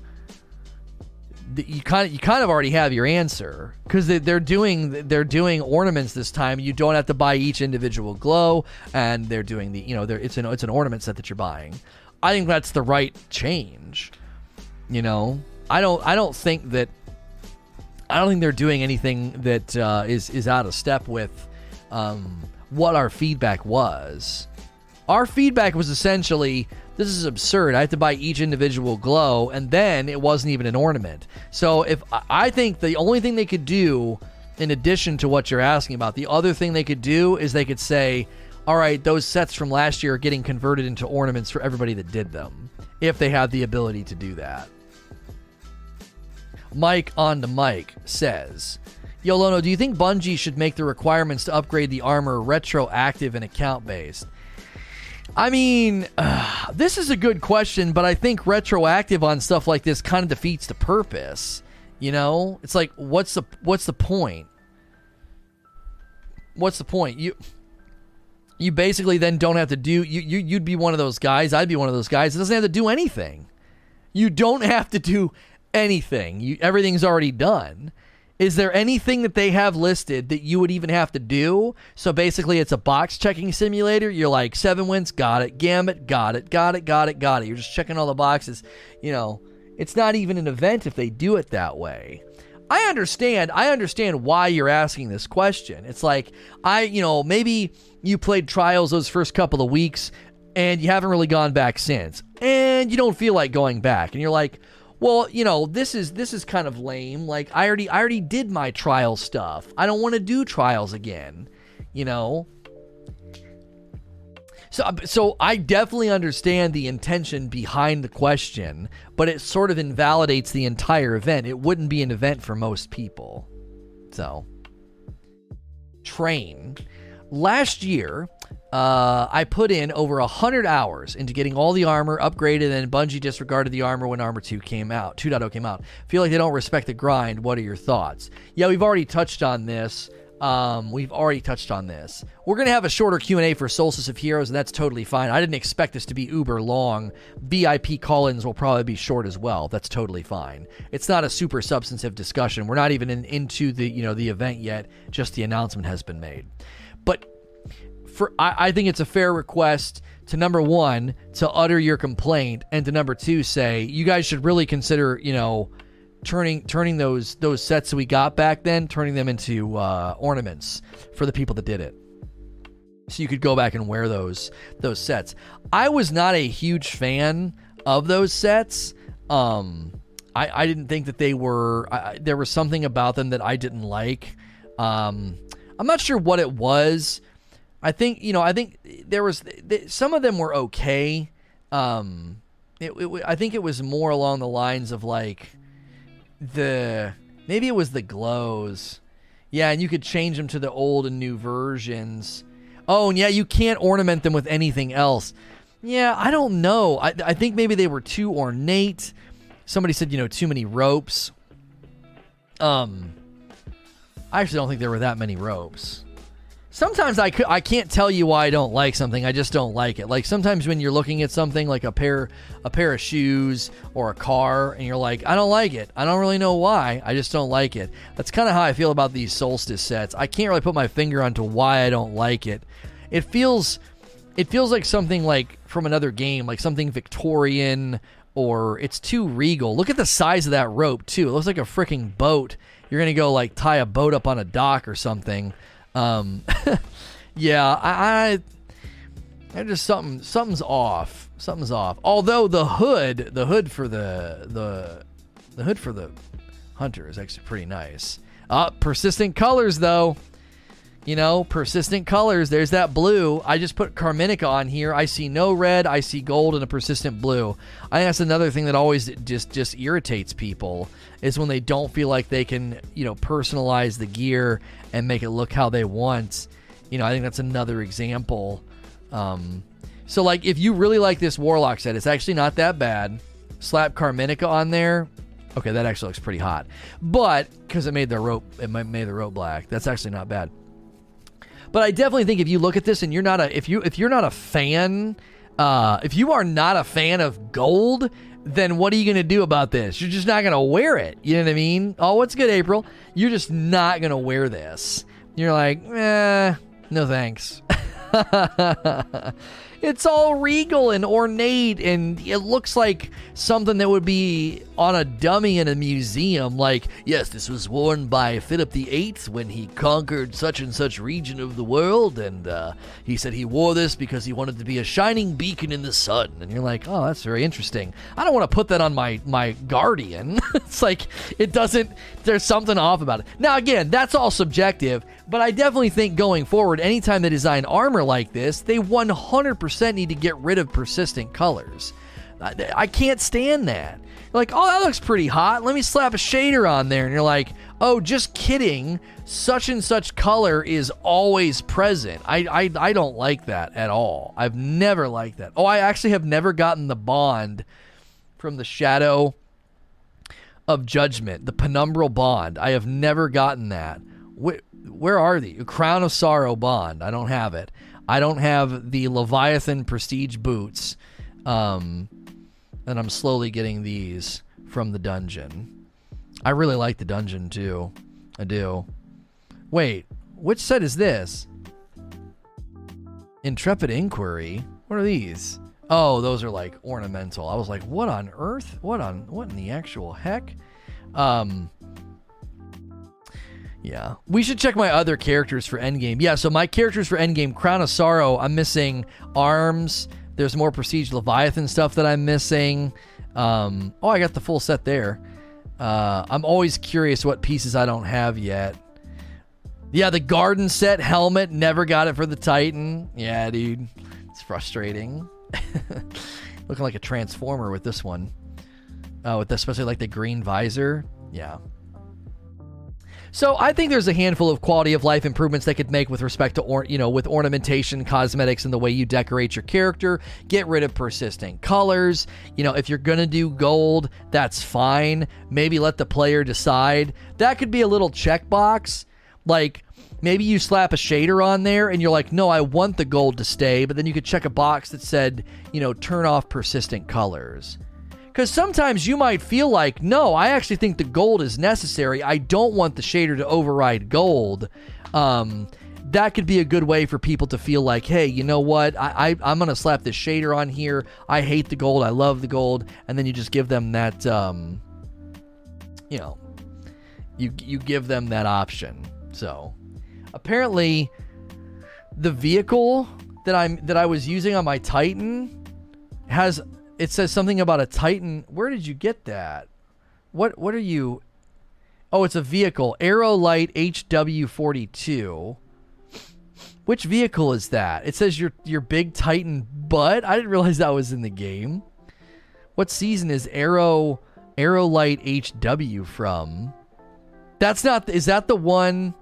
you kind of you kind of already have your answer because they, are doing they're doing ornaments this time. You don't have to buy each individual glow, and they're doing the you know it's an it's an ornament set that you're buying. I think that's the right change. You know, I don't I don't think that I don't think they're doing anything that uh, is is out of step with um, what our feedback was. Our feedback was essentially this is absurd. I have to buy each individual glow, and then it wasn't even an ornament. So if I think the only thing they could do, in addition to what you're asking about, the other thing they could do is they could say, all right, those sets from last year are getting converted into ornaments for everybody that did them, if they have the ability to do that. Mike on the mic says, Yolono, do you think Bungie should make the requirements to upgrade the armor retroactive and account based? I mean, uh, this is a good question, but I think retroactive on stuff like this kind of defeats the purpose. You know, it's like, what's the what's the point? What's the point? You you basically then don't have to do you, you you'd be one of those guys. I'd be one of those guys. It doesn't have to do anything. You don't have to do anything. You everything's already done. Is there anything that they have listed that you would even have to do? So basically, it's a box checking simulator. You're like, seven wins, got it. Gambit, got it. Got it, got it, got it. You're just checking all the boxes. You know, it's not even an event if they do it that way. I understand. I understand why you're asking this question. It's like, I, you know, maybe you played trials those first couple of weeks and you haven't really gone back since. And you don't feel like going back. And you're like, well, you know, this is this is kind of lame. Like I already I already did my trial stuff. I don't want to do trials again. You know? So, uh, so I definitely understand the intention behind the question, but it sort of invalidates the entire event. It wouldn't be an event for most people. So, train. Last year, uh, I put in over a hundred hours into getting all the armor upgraded, and Bungie disregarded the armor when Armor 2 came out. 2.0 came out. Feel like they don't respect the grind. What are your thoughts? Yeah, we've already touched on this. Um, we've already touched on this. We're gonna have a shorter Q and A for Solstice of Heroes, and that's totally fine. I didn't expect this to be uber long. VIP call-ins will probably be short as well. That's totally fine. It's not a super substantive discussion. We're not even in, into the you know the event yet. Just the announcement has been made. For I, I think it's a fair request to number one to utter your complaint and to number two say you guys should really consider you know turning turning those those sets that we got back then, turning them into uh, ornaments for the people that did it. So you could go back and wear those those sets. I was not a huge fan of those sets. Um, I, I didn't think that they were. I, there was something about them that I didn't like. Um, I'm not sure what it was. I think you know. I think there was some of them were okay. Um, it, it, I think it was more along the lines of like the maybe it was the glows. Yeah, and you could change them to the old and new versions. Oh, and yeah, you can't ornament them with anything else. Yeah, I don't know. I, I think maybe they were too ornate. Somebody said, you know, too many ropes. Um, I actually don't think there were that many ropes. Sometimes I, I can't tell you why I don't like something. I just don't like it. Like sometimes when you're looking at something like a pair a pair of shoes or a car and you're like, I don't like it. I don't really know why. I just don't like it. That's kind of how I feel about these solstice sets. I can't really put my finger onto why I don't like it. It feels it feels like something like from another game, like something Victorian or it's too regal. Look at the size of that rope too. It looks like a freaking boat. You're gonna go like tie a boat up on a dock or something. Um, yeah, I, I, I just something something's off. Something's off. Although the hood, the hood for the the the hood for the hunter is actually pretty nice. Uh, persistent colors though. You know, persistent colors. There's that blue. I just put Carminica on here. I see no red. I see gold and a persistent blue. I think that's another thing that always just just irritates people is when they don't feel like they can, you know, personalize the gear and make it look how they want. You know, I think that's another example. Um, so, like, if you really like this Warlock set, it's actually not that bad. Slap Carminica on there. Okay, that actually looks pretty hot. But because it made the rope, it made the rope black. That's actually not bad. But I definitely think if you look at this and you're not a if you if you're not a fan, uh, if you are not a fan of gold, then what are you going to do about this? You're just not going to wear it. You know what I mean? Oh, what's good, April? You're just not going to wear this. You're like, eh, no thanks. It's all regal and ornate, and it looks like something that would be on a dummy in a museum. Like, yes, this was worn by Philip VIII when he conquered such and such region of the world, and uh, he said he wore this because he wanted to be a shining beacon in the sun. And you're like, oh, that's very interesting. I don't want to put that on my my guardian. it's like it doesn't. There's something off about it. Now, again, that's all subjective. But I definitely think going forward, anytime they design armor like this, they 100% need to get rid of persistent colors. I, can't stand that. like, oh, that looks pretty hot. Let me slap a shader on there. And you're like, oh, just kidding. Such and such color is always present. I, I, I don't like that at all. I've never liked that. Oh, I actually have never gotten the bond from the shadow of judgment, the penumbral bond. I have never gotten that where are the Crown of Sorrow Bond? I don't have it. I don't have the Leviathan Prestige boots. Um, and I'm slowly getting these from the dungeon. I really like the dungeon too. I do. Wait, which set is this? Intrepid Inquiry. What are these? Oh, those are like ornamental. I was like, what on earth? What on what in the actual heck? Um yeah. We should check my other characters for Endgame. Yeah, so my characters for Endgame, Crown of Sorrow, I'm missing arms. There's more Prestige Leviathan stuff that I'm missing. Um, oh, I got the full set there. Uh, I'm always curious what pieces I don't have yet. Yeah, the garden set helmet, never got it for the Titan. Yeah, dude. It's frustrating. Looking like a transformer with this one. Oh, with especially like the green visor. Yeah. So I think there's a handful of quality of life improvements they could make with respect to, or, you know, with ornamentation, cosmetics, and the way you decorate your character. Get rid of persistent colors. You know, if you're gonna do gold, that's fine. Maybe let the player decide. That could be a little checkbox, like. Maybe you slap a shader on there and you're like, no, I want the gold to stay, but then you could check a box that said, you know, turn off persistent colors. Because sometimes you might feel like, no, I actually think the gold is necessary. I don't want the shader to override gold. Um, that could be a good way for people to feel like, hey, you know what? I, I am gonna slap this shader on here. I hate the gold. I love the gold, and then you just give them that um, you know, you you give them that option. So apparently, the vehicle that I'm that I was using on my Titan has it says something about a Titan. Where did you get that? What what are you? Oh, it's a vehicle, Aerolite HW42. Which vehicle is that? It says your your big Titan butt. I didn't realize that was in the game. What season is Arrow Aerolite HW from? That's not. Is that the one?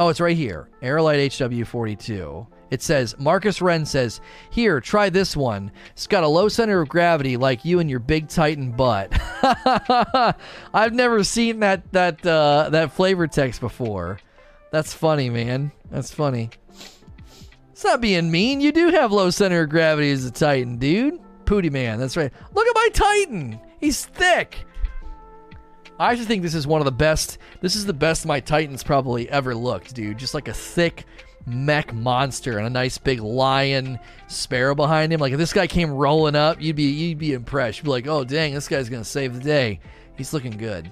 Oh, it's right here. Aerolite HW42. It says Marcus Ren says, "Here, try this one. It's got a low center of gravity, like you and your big Titan butt." I've never seen that that uh, that flavor text before. That's funny, man. That's funny. It's not being mean. You do have low center of gravity as a Titan, dude. Pooty man. That's right. Look at my Titan. He's thick. I actually think this is one of the best. This is the best my Titan's probably ever looked, dude. Just like a thick mech monster and a nice big lion sparrow behind him. Like if this guy came rolling up, you'd be you'd be impressed. You'd be like, oh dang, this guy's gonna save the day. He's looking good.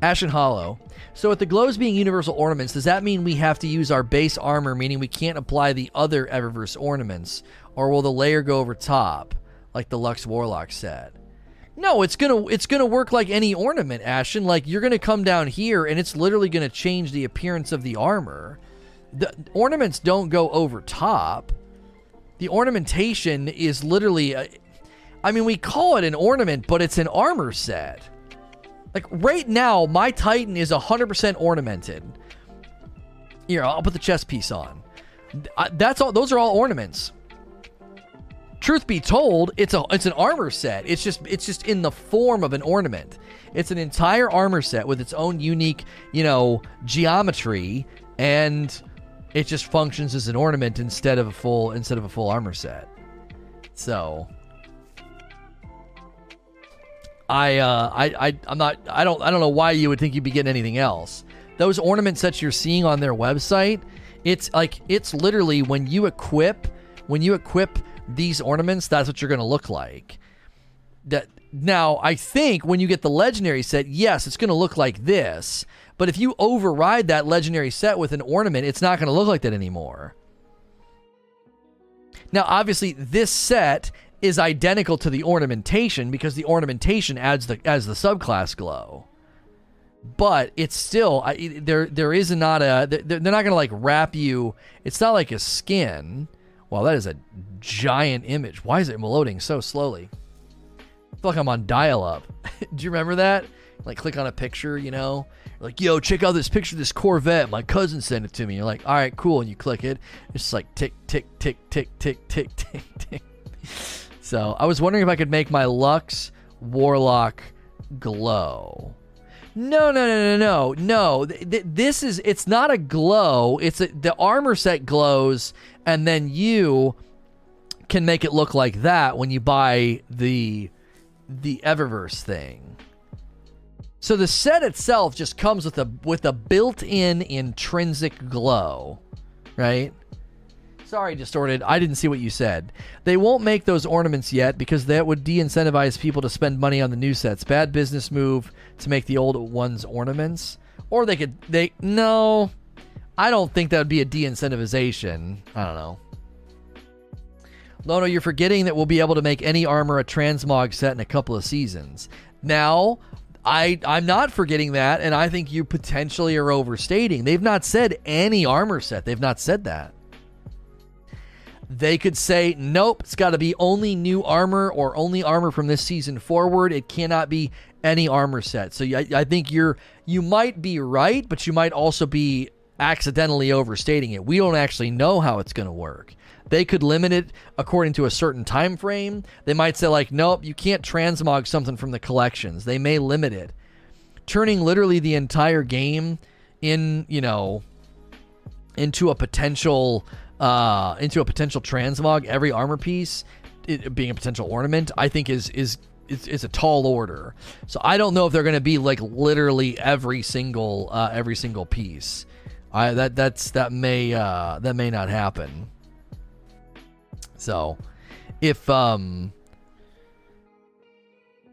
Ashen Hollow. So with the glows being universal ornaments, does that mean we have to use our base armor, meaning we can't apply the other Eververse ornaments? Or will the layer go over top, like the Lux Warlock said? No, it's gonna it's gonna work like any ornament, Ashen. Like you're gonna come down here and it's literally gonna change the appearance of the armor. The ornaments don't go over top. The ornamentation is literally a, I mean, we call it an ornament, but it's an armor set. Like right now, my Titan is 100% ornamented. Here, I'll put the chest piece on. That's all. Those are all ornaments. Truth be told, it's a it's an armor set. It's just it's just in the form of an ornament. It's an entire armor set with its own unique, you know, geometry, and it just functions as an ornament instead of a full instead of a full armor set. So I, uh, I, I, I'm not. I don't. I don't know why you would think you'd be getting anything else. Those ornament sets you're seeing on their website, it's like it's literally when you equip, when you equip these ornaments, that's what you're going to look like. That now, I think when you get the legendary set, yes, it's going to look like this. But if you override that legendary set with an ornament, it's not going to look like that anymore. Now, obviously, this set is identical to the ornamentation because the ornamentation adds the adds the subclass glow. But it's still I, there. There is not a. They're, they're not going to like wrap you. It's not like a skin. Well, that is a giant image. Why is it loading so slowly? I feel like I'm on dial up. Do you remember that? Like click on a picture, you know, like yo, check out this picture of this Corvette. My cousin sent it to me. You're like, all right, cool, and you click it. It's like tick, tick, tick, tick, tick, tick, tick, tick. So I was wondering if I could make my Lux Warlock glow. No, no, no, no, no, no. This is it's not a glow. It's a, the armor set glows, and then you can make it look like that when you buy the the Eververse thing. So the set itself just comes with a with a built-in intrinsic glow, right? Sorry, Distorted. I didn't see what you said. They won't make those ornaments yet because that would de incentivize people to spend money on the new sets. Bad business move to make the old ones ornaments. Or they could. They. No. I don't think that would be a de incentivization. I don't know. Lono, you're forgetting that we'll be able to make any armor a transmog set in a couple of seasons. Now, I I'm not forgetting that, and I think you potentially are overstating. They've not said any armor set. They've not said that. They could say, nope, it's got to be only new armor or only armor from this season forward. It cannot be any armor set. So I, I think you're you might be right, but you might also be accidentally overstating it. We don't actually know how it's going to work. They could limit it according to a certain time frame. They might say like, nope, you can't transmog something from the collections. They may limit it. Turning literally the entire game in, you know, into a potential uh, into a potential transmog, every armor piece it, being a potential ornament, I think is is is, a tall order. So I don't know if they're going to be like literally every single uh, every single piece. I that that's that may uh, that may not happen. So if um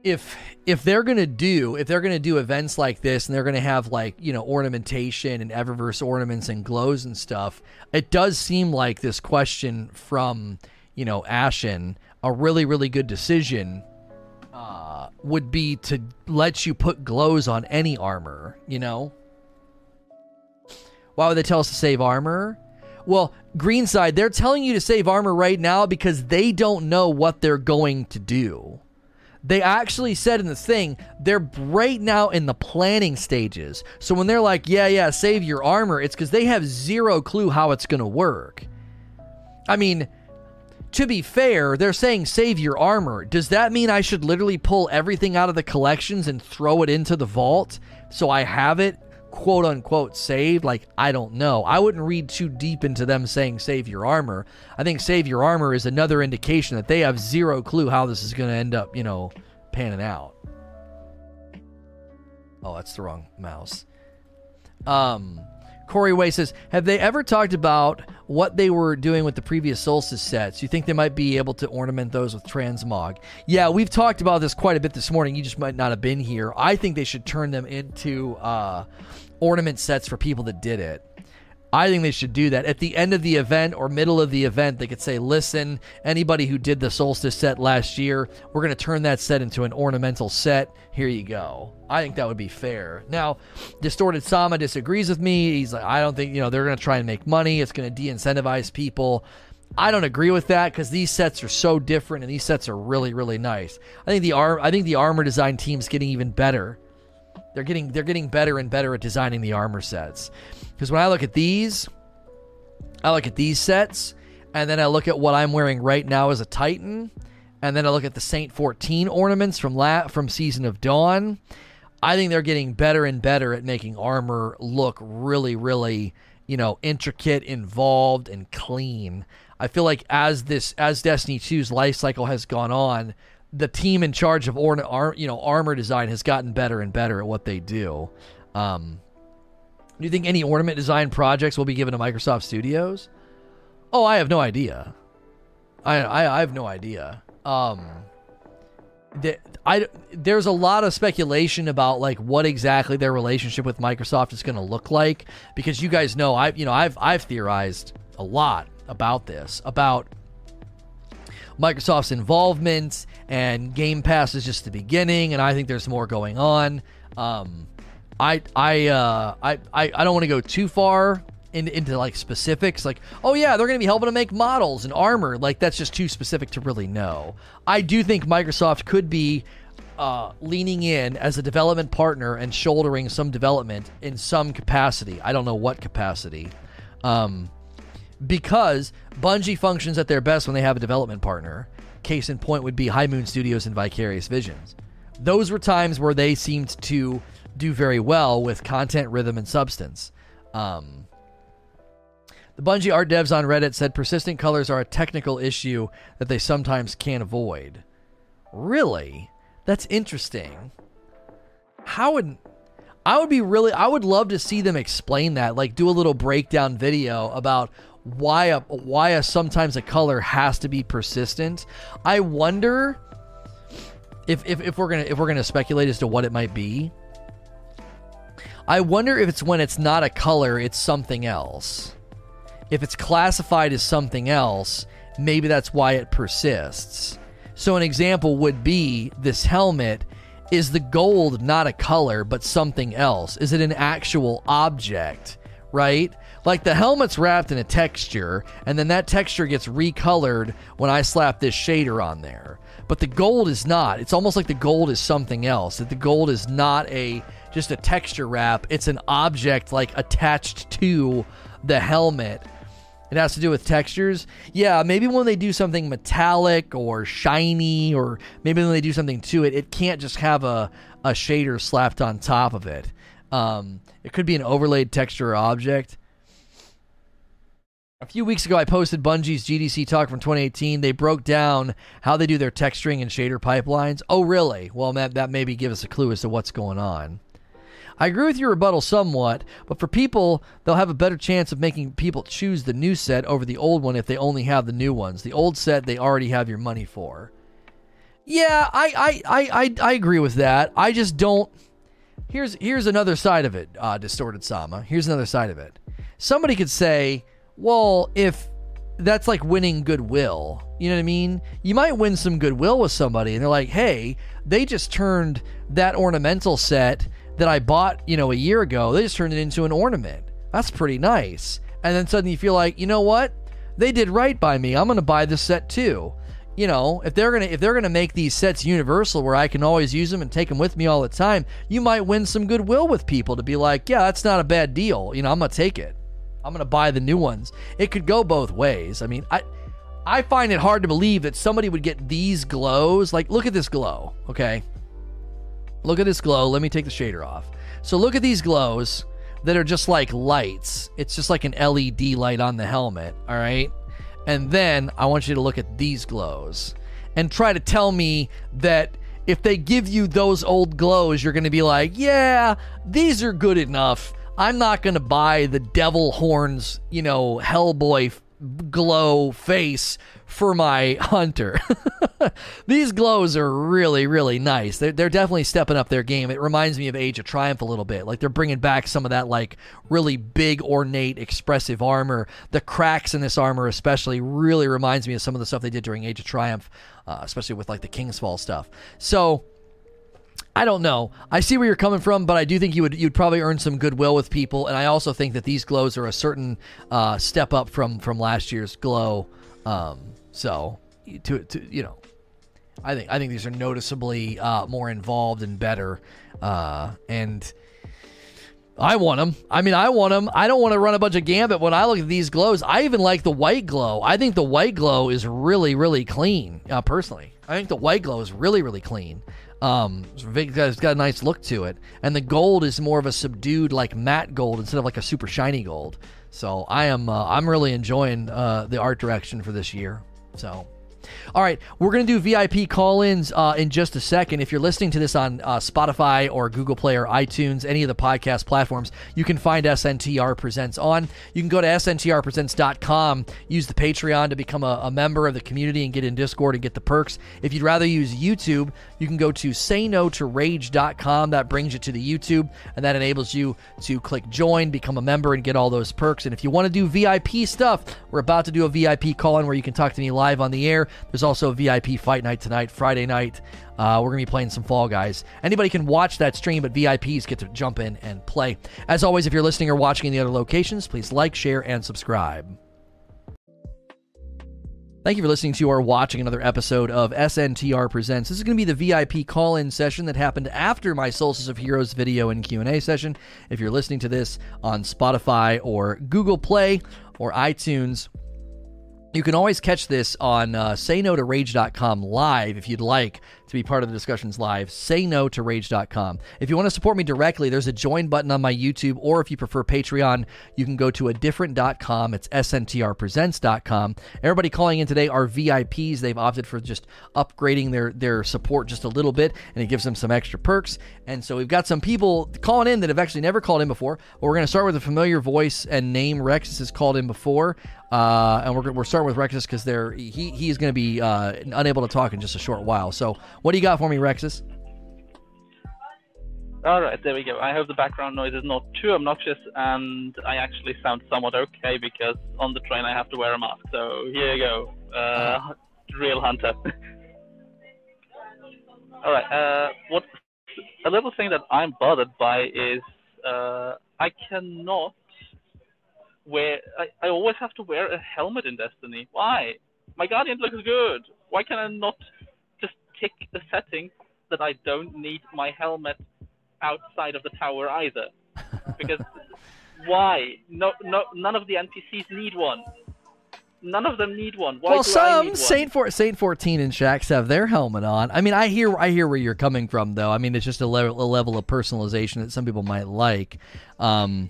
if if they're gonna do if they're gonna do events like this and they're gonna have like you know ornamentation and eververse ornaments and glows and stuff it does seem like this question from you know ashen a really really good decision uh, would be to let you put glows on any armor you know why would they tell us to save armor well greenside they're telling you to save armor right now because they don't know what they're going to do they actually said in the thing they're right now in the planning stages. So when they're like, yeah, yeah, save your armor, it's because they have zero clue how it's going to work. I mean, to be fair, they're saying save your armor. Does that mean I should literally pull everything out of the collections and throw it into the vault so I have it quote unquote saved? Like, I don't know. I wouldn't read too deep into them saying save your armor. I think save your armor is another indication that they have zero clue how this is going to end up, you know, panning out. Oh, that's the wrong mouse. Um, Corey Way says, Have they ever talked about what they were doing with the previous Solstice sets? You think they might be able to ornament those with transmog? Yeah, we've talked about this quite a bit this morning. You just might not have been here. I think they should turn them into uh, ornament sets for people that did it. I think they should do that. At the end of the event or middle of the event, they could say, listen, anybody who did the Solstice set last year, we're going to turn that set into an ornamental set. Here you go. I think that would be fair. Now, Distorted Sama disagrees with me. He's like, I don't think, you know, they're going to try and make money. It's going to de incentivize people. I don't agree with that because these sets are so different and these sets are really, really nice. I think the arm, I think the armor design team's getting even better. They're getting they're getting better and better at designing the armor sets. Because when I look at these, I look at these sets, and then I look at what I'm wearing right now as a Titan, and then I look at the Saint 14 ornaments from la- from Season of Dawn. I think they're getting better and better at making armor look really, really, you know, intricate, involved, and clean. I feel like as this as Destiny 2's life cycle has gone on, the team in charge of or, you know armor design has gotten better and better at what they do. Um, do you think any ornament design projects will be given to Microsoft Studios? Oh, I have no idea. I I, I have no idea. Um, the, I there's a lot of speculation about like what exactly their relationship with Microsoft is going to look like because you guys know I you know I've I've theorized a lot about this about Microsoft's involvement and Game Pass is just the beginning and I think there's more going on. Um, I I uh, I I, I don't want to go too far in, into like specifics like oh yeah they're going to be helping to make models and armor like that's just too specific to really know. I do think microsoft could be uh, leaning in as a development partner and shouldering some development in some capacity. I don't know what capacity. Um, because bungie functions at their best when they have a development partner. Case in point would be high moon studios and vicarious visions. Those were times where they seemed to do very well with content, rhythm, and substance. Um, the Bungie art devs on Reddit said persistent colors are a technical issue that they sometimes can't avoid. Really? That's interesting. How would I would be really I would love to see them explain that, like do a little breakdown video about why a why a sometimes a color has to be persistent. I wonder if, if, if we're gonna if we're gonna speculate as to what it might be. I wonder if it's when it's not a color, it's something else. If it's classified as something else, maybe that's why it persists. So, an example would be this helmet is the gold not a color, but something else? Is it an actual object, right? Like the helmet's wrapped in a texture, and then that texture gets recolored when I slap this shader on there. But the gold is not. It's almost like the gold is something else. That the gold is not a just a texture wrap. It's an object like attached to the helmet. It has to do with textures. Yeah, maybe when they do something metallic or shiny, or maybe when they do something to it, it can't just have a, a shader slapped on top of it. Um, it could be an overlaid texture or object. A few weeks ago, I posted Bungie's GDC talk from 2018. They broke down how they do their texturing and shader pipelines. Oh, really? Well, that, that maybe give us a clue as to what's going on. I agree with your rebuttal somewhat, but for people, they'll have a better chance of making people choose the new set over the old one if they only have the new ones. The old set they already have your money for. Yeah, I, I, I, I, I agree with that. I just don't. Here's here's another side of it, uh, distorted Sama. Here's another side of it. Somebody could say, well, if that's like winning goodwill, you know what I mean? You might win some goodwill with somebody, and they're like, hey, they just turned that ornamental set that I bought, you know, a year ago. They just turned it into an ornament. That's pretty nice. And then suddenly you feel like, you know what? They did right by me. I'm going to buy this set too you know, if they're gonna if they're gonna make these sets universal where I can always use them and take them with me all the time, you might win some goodwill with people to be like, yeah, that's not a bad deal. You know, I'm gonna take it. I'm gonna buy the new ones. It could go both ways. I mean, I I find it hard to believe that somebody would get these glows. Like, look at this glow. Okay, look at this glow. Let me take the shader off. So look at these glows that are just like lights. It's just like an LED light on the helmet. All right. And then I want you to look at these glows and try to tell me that if they give you those old glows, you're going to be like, yeah, these are good enough. I'm not going to buy the devil horns, you know, Hellboy glow face for my hunter. These glows are really, really nice. They're, they're definitely stepping up their game. It reminds me of Age of Triumph a little bit. Like they're bringing back some of that, like, really big, ornate, expressive armor. The cracks in this armor, especially, really reminds me of some of the stuff they did during Age of Triumph, uh, especially with, like, the King's Fall stuff. So. I don't know. I see where you're coming from, but I do think you would you'd probably earn some goodwill with people, and I also think that these glows are a certain uh, step up from from last year's glow. Um, so to to you know, I think I think these are noticeably uh, more involved and better, uh, and. I want them. I mean, I want them. I don't want to run a bunch of gambit when I look at these glows. I even like the white glow. I think the white glow is really, really clean. Uh, personally, I think the white glow is really, really clean. Um, it's got a nice look to it, and the gold is more of a subdued, like matte gold instead of like a super shiny gold. So I am, uh, I'm really enjoying uh, the art direction for this year. So. All right, we're going to do VIP call ins uh, in just a second. If you're listening to this on uh, Spotify or Google Play or iTunes, any of the podcast platforms, you can find SNTR Presents on. You can go to SNTRpresents.com, use the Patreon to become a, a member of the community and get in Discord and get the perks. If you'd rather use YouTube, you can go to sayno2rage.com. That brings you to the YouTube, and that enables you to click join, become a member, and get all those perks. And if you want to do VIP stuff, we're about to do a VIP call in where you can talk to me live on the air. There's also a VIP fight night tonight, Friday night. Uh, we're going to be playing some Fall Guys. Anybody can watch that stream, but VIPs get to jump in and play. As always, if you're listening or watching in the other locations, please like, share, and subscribe. Thank you for listening to or watching another episode of SNTR Presents. This is going to be the VIP call-in session that happened after my Solstice of Heroes video and Q&A session. If you're listening to this on Spotify or Google Play or iTunes, you can always catch this on uh, sayno2rage.com live if you'd like to be part of the discussions live, say no to rage.com. If you want to support me directly, there's a join button on my YouTube, or if you prefer Patreon, you can go to a different.com. It's sntrpresents.com. Everybody calling in today are VIPs. They've opted for just upgrading their, their support just a little bit, and it gives them some extra perks. And so we've got some people calling in that have actually never called in before. But we're going to start with a familiar voice and name. Rexus has called in before. Uh, and we're, we're starting with Rexus because they're he he's going to be uh, unable to talk in just a short while. So what do you got for me, Rexus? All right, there we go. I hope the background noise is not too obnoxious, and I actually sound somewhat okay because on the train I have to wear a mask. So here you go, uh, real hunter. All right. Uh, what a little thing that I'm bothered by is uh, I cannot wear. I, I always have to wear a helmet in Destiny. Why? My Guardian looks good. Why can I not tick the setting that I don't need my helmet outside of the tower either. Because why? No, no, none of the NPCs need one. None of them need one. Why well, some Saint For- Saint fourteen and Shaxx have their helmet on. I mean, I hear I hear where you're coming from, though. I mean, it's just a, le- a level of personalization that some people might like. Um,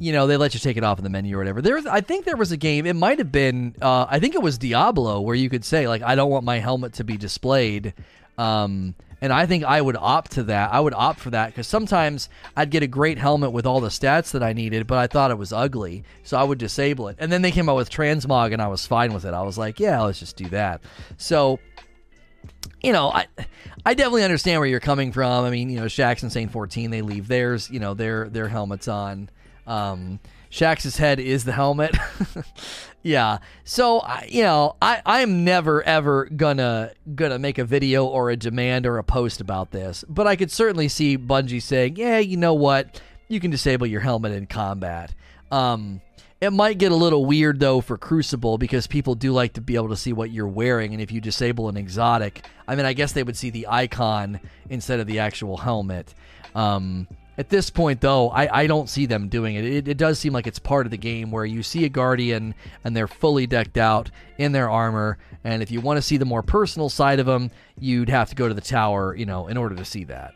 you know, they let you take it off in the menu or whatever. There, I think there was a game. It might have been. Uh, I think it was Diablo, where you could say like, I don't want my helmet to be displayed. Um, and I think I would opt to that. I would opt for that because sometimes I'd get a great helmet with all the stats that I needed, but I thought it was ugly, so I would disable it. And then they came out with transmog, and I was fine with it. I was like, yeah, let's just do that. So you know, I I definitely understand where you're coming from. I mean, you know, Shaxx and Saint 14, they leave theirs, you know, their their helmets on. Um, Shaxx's head is the helmet. yeah. So, I, you know, I I'm never ever gonna gonna make a video or a demand or a post about this, but I could certainly see Bungie saying, "Yeah, you know what? You can disable your helmet in combat." Um, it might get a little weird though for Crucible because people do like to be able to see what you're wearing, and if you disable an exotic, I mean, I guess they would see the icon instead of the actual helmet. Um, at this point, though, I, I don't see them doing it. it. It does seem like it's part of the game where you see a Guardian and they're fully decked out in their armor, and if you want to see the more personal side of them, you'd have to go to the tower, you know, in order to see that.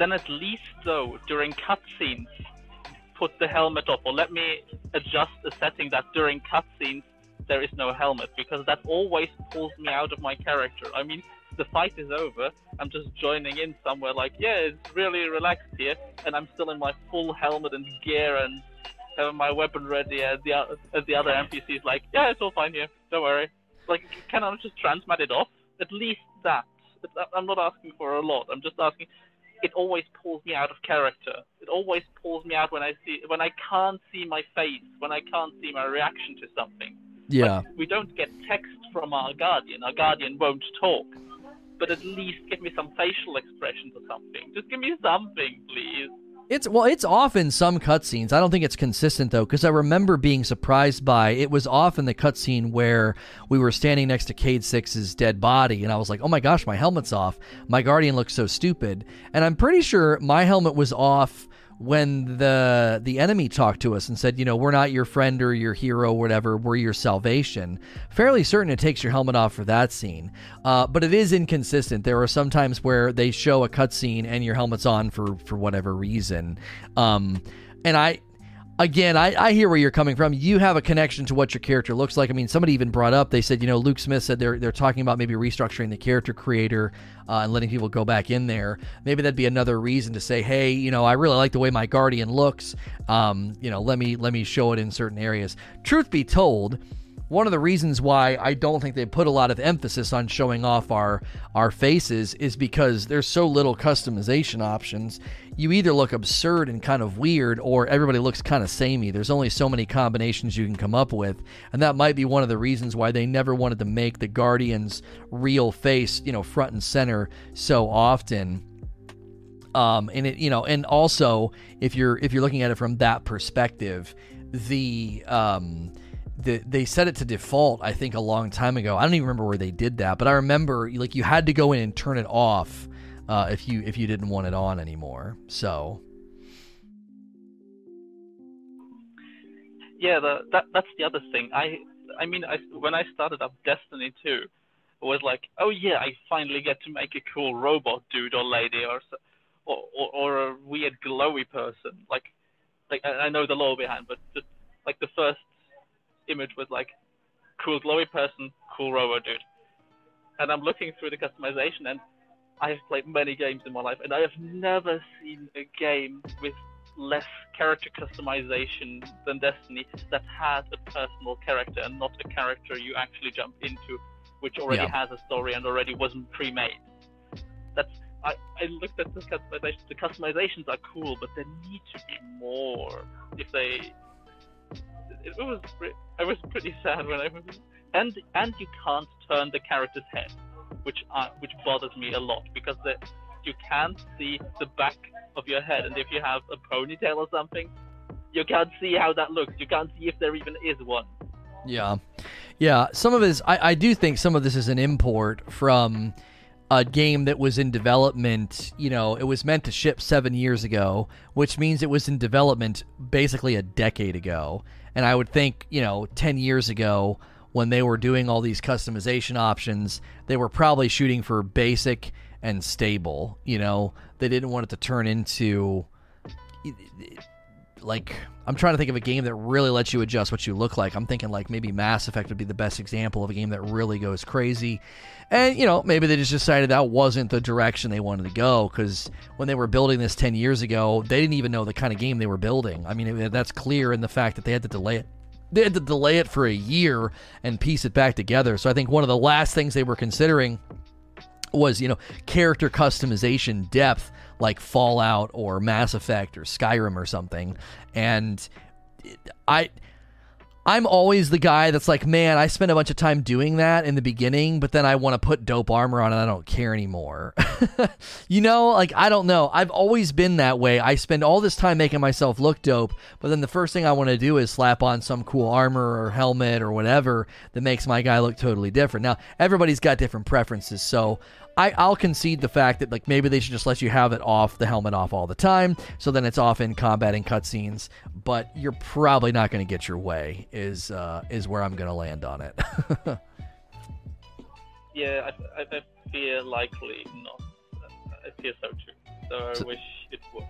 Then at least, though, during cutscenes, put the helmet off, or let me adjust the setting that during cutscenes there is no helmet, because that always pulls me out of my character. I mean, the fight is over, I'm just joining in somewhere like, yeah, it's really relaxed here, and I'm still in my full helmet and gear and having my weapon ready, and the, as the other NPCs like, yeah, it's all fine here, don't worry. Like, can I just transmat it off? At least that. I'm not asking for a lot. I'm just asking, it always pulls me out of character. It always pulls me out when I see when I can't see my face, when I can't see my reaction to something. Yeah. Like, we don't get text from our guardian. Our guardian won't talk. But at least give me some facial expressions or something. Just give me something, please. It's well, it's often some cutscenes. I don't think it's consistent though, because I remember being surprised by it was often the cutscene where we were standing next to Cayde Six's dead body, and I was like, "Oh my gosh, my helmet's off. My guardian looks so stupid." And I'm pretty sure my helmet was off when the the enemy talked to us and said, you know, we're not your friend or your hero, whatever, we're your salvation. Fairly certain it takes your helmet off for that scene, uh, but it is inconsistent. There are some times where they show a cutscene and your helmet's on for for whatever reason, um, and I again, I, I hear where you're coming from. You have a connection to what your character looks like. I mean, somebody even brought up, they said, you know, Luke Smith said they're, they're talking about maybe restructuring the character creator uh, and letting people go back in there. Maybe that'd be another reason to say, hey, you know, I really like the way my Guardian looks. Um, you know, let me let me show it in certain areas. Truth be told, one of the reasons why I don't think they put a lot of emphasis on showing off our our faces is because there's so little customization options. You either look absurd and kind of weird, or everybody looks kind of samey. There's only so many combinations you can come up with, and that might be one of the reasons why they never wanted to make the Guardian's real face, you know, front and center so often. Um, and it, you know, and also if you're if you're looking at it from that perspective, the um, the, they set it to default i think a long time ago. I don't even remember where they did that but i remember like you had to go in and turn it off uh, if you if you didn't want it on anymore. So. Yeah the, that that's the other thing. I i mean I, when i started up destiny 2 it was like oh yeah i finally get to make a cool robot dude or lady or or, or, or a weird glowy person. Like like I know the law behind but just like the first image was like cool glowy person, cool robo dude. And I'm looking through the customization and I have played many games in my life and I have never seen a game with less character customization than Destiny that has a personal character and not a character you actually jump into which already yeah. has a story and already wasn't pre-made. That's I, I looked at the customizations. The customizations are cool, but there need to be more if they it was I was pretty sad when I was and and you can't turn the character's head, which which bothers me a lot because the, you can't see the back of your head, and if you have a ponytail or something, you can't see how that looks. You can't see if there even is one. Yeah, yeah. Some of this, I, I do think some of this is an import from a game that was in development, you know, it was meant to ship seven years ago, which means it was in development basically a decade ago. And I would think, you know, 10 years ago, when they were doing all these customization options, they were probably shooting for basic and stable. You know, they didn't want it to turn into like I'm trying to think of a game that really lets you adjust what you look like. I'm thinking like maybe Mass Effect would be the best example of a game that really goes crazy. And you know, maybe they just decided that wasn't the direction they wanted to go cuz when they were building this 10 years ago, they didn't even know the kind of game they were building. I mean, that's clear in the fact that they had to delay it they had to delay it for a year and piece it back together. So I think one of the last things they were considering was you know character customization depth like Fallout or Mass Effect or Skyrim or something, and I I'm always the guy that's like, man, I spent a bunch of time doing that in the beginning, but then I want to put dope armor on and I don't care anymore. you know, like, I don't know. I've always been that way. I spend all this time making myself look dope, but then the first thing I want to do is slap on some cool armor or helmet or whatever that makes my guy look totally different. Now, everybody's got different preferences, so I, I'll concede the fact that like maybe they should just let you have it off the helmet off all the time, so then it's off in combat and cutscenes. But you're probably not going to get your way. Is uh, is where I'm going to land on it. yeah, I, I, feel likely not. I feel so too. So I so, wish it would.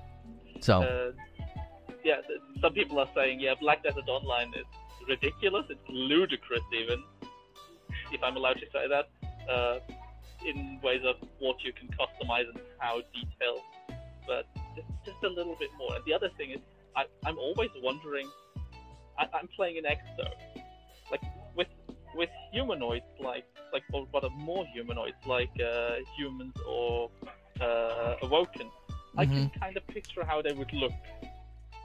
So. Uh, yeah, some people are saying, yeah, Black Desert Online is ridiculous. It's ludicrous, even if I'm allowed to say that. Uh, in ways of what you can customize and how detailed, but just, just a little bit more. And the other thing is, I, I'm always wondering. I, I'm playing an exo, like with with humanoids, like like or what are more humanoids, like uh, humans or uh, awoken. Mm-hmm. I can mm-hmm. kind of picture how they would look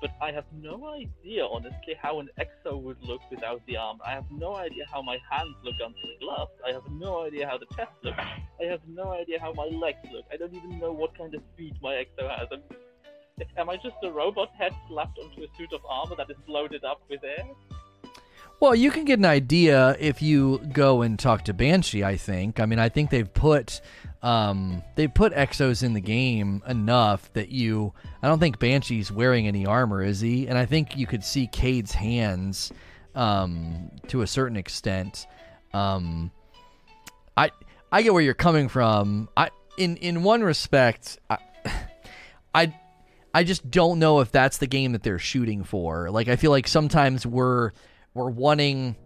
but I have no idea, honestly, how an exo would look without the arm. I have no idea how my hands look under the gloves. I have no idea how the chest looks. I have no idea how my legs look. I don't even know what kind of feet my exo has. am am I just a robot head slapped onto a suit of armor that is loaded up with air? Well, you can get an idea if you go and talk to Banshee. I think. I mean, I think they've put um, they put exos in the game enough that you. I don't think Banshee's wearing any armor, is he? And I think you could see Cayde's hands um, to a certain extent. Um, I I get where you're coming from. I in in one respect, I, I I just don't know if that's the game that they're shooting for. Like I feel like sometimes we're we're wanting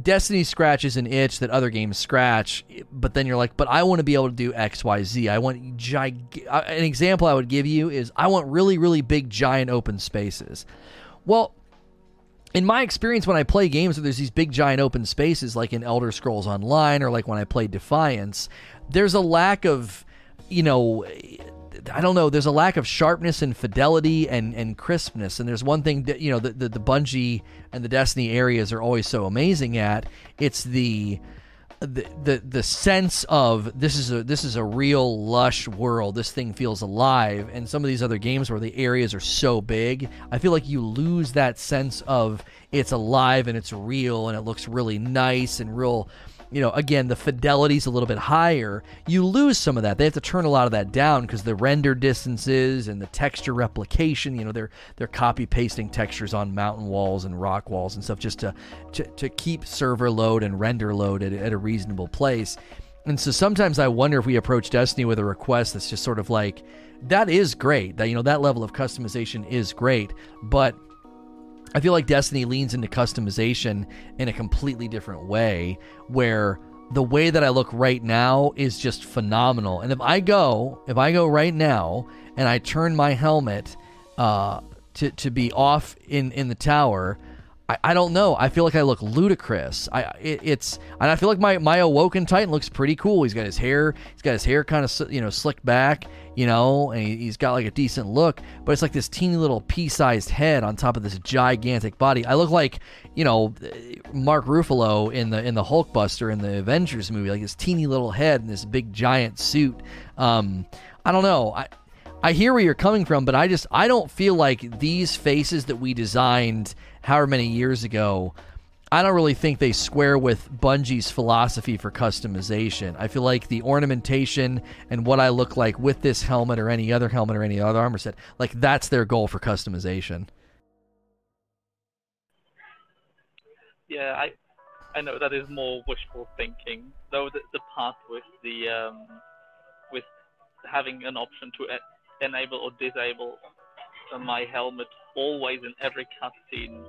Destiny scratches an itch that other games scratch, but then you're like, but I want to be able to do X, Y, Z. I want gig- uh, an example I would give you is I want really, really big, giant open spaces. Well, in my experience, when I play games where there's these big, giant open spaces, like in Elder Scrolls Online or like when I play Defiance, there's a lack of, you know, I don't know. There's a lack of sharpness and fidelity and, and crispness. And there's one thing that you know the, the the Bungie and the Destiny areas are always so amazing at. It's the the, the the sense of this is a this is a real lush world. This thing feels alive. And some of these other games where the areas are so big, I feel like you lose that sense of it's alive and it's real and it looks really nice and real you know, again, the fidelity's a little bit higher, you lose some of that. They have to turn a lot of that down because the render distances and the texture replication, you know, they're they're copy pasting textures on mountain walls and rock walls and stuff just to to, to keep server load and render load at, at a reasonable place. And so sometimes I wonder if we approach Destiny with a request that's just sort of like, that is great. That you know that level of customization is great, but I feel like Destiny leans into customization in a completely different way where the way that I look right now is just phenomenal. And if I go, if I go right now and I turn my helmet uh, to to be off in in the tower, I, I don't know. I feel like I look ludicrous. I it, it's and I feel like my my awoken Titan looks pretty cool. He's got his hair, he's got his hair kind of you know slicked back you know, and he's got like a decent look, but it's like this teeny little pea-sized head on top of this gigantic body. I look like, you know, Mark Ruffalo in the in the Hulkbuster in the Avengers movie, like this teeny little head in this big giant suit. Um, I don't know. I I hear where you're coming from, but I just I don't feel like these faces that we designed however many years ago I don't really think they square with Bungie's philosophy for customization. I feel like the ornamentation and what I look like with this helmet or any other helmet or any other armor set, like that's their goal for customization. Yeah, I I know that is more wishful thinking. Though the, the part with the um, with having an option to enable or disable my helmet always in every cutscene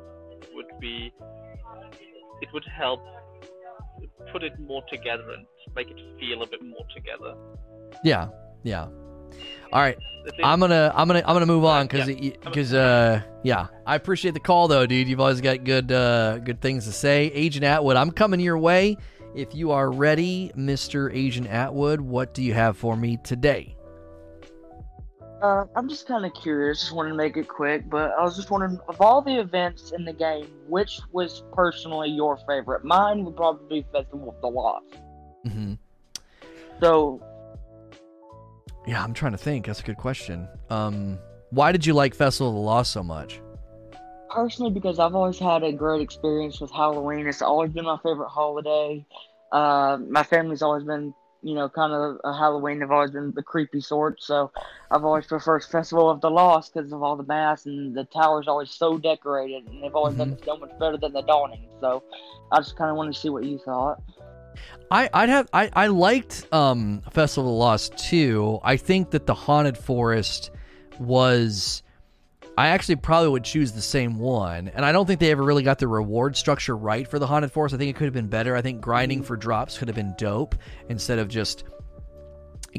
would be it would help put it more together and make it feel a bit more together. Yeah, yeah. All right. I'm gonna I'm gonna I'm gonna move on because because uh yeah I appreciate the call though dude you've always got good uh good things to say Agent Atwood I'm coming your way if you are ready Mr. Agent Atwood what do you have for me today uh, I'm just kind of curious. Just wanted to make it quick, but I was just wondering of all the events in the game, which was personally your favorite? Mine would probably be Festival of the Lost. Mm-hmm. So, yeah, I'm trying to think. That's a good question. Um, why did you like Festival of the Lost so much? Personally, because I've always had a great experience with Halloween. It's always been my favorite holiday. Uh, my family's always been you know, kind of a Halloween. They've always been the creepy sort, so I've always preferred Festival of the Lost because of all the masks and the tower's always so decorated, and they've always mm-hmm. done so much better than the Dawning. So I just kind of wanted to see what you thought. I, I'd have I, I liked um, Festival of the Lost too. I think that the Haunted Forest was I actually probably would choose the same one. And I don't think they ever really got the reward structure right for the Haunted Forest. I think it could have been better. I think grinding for drops could have been dope instead of just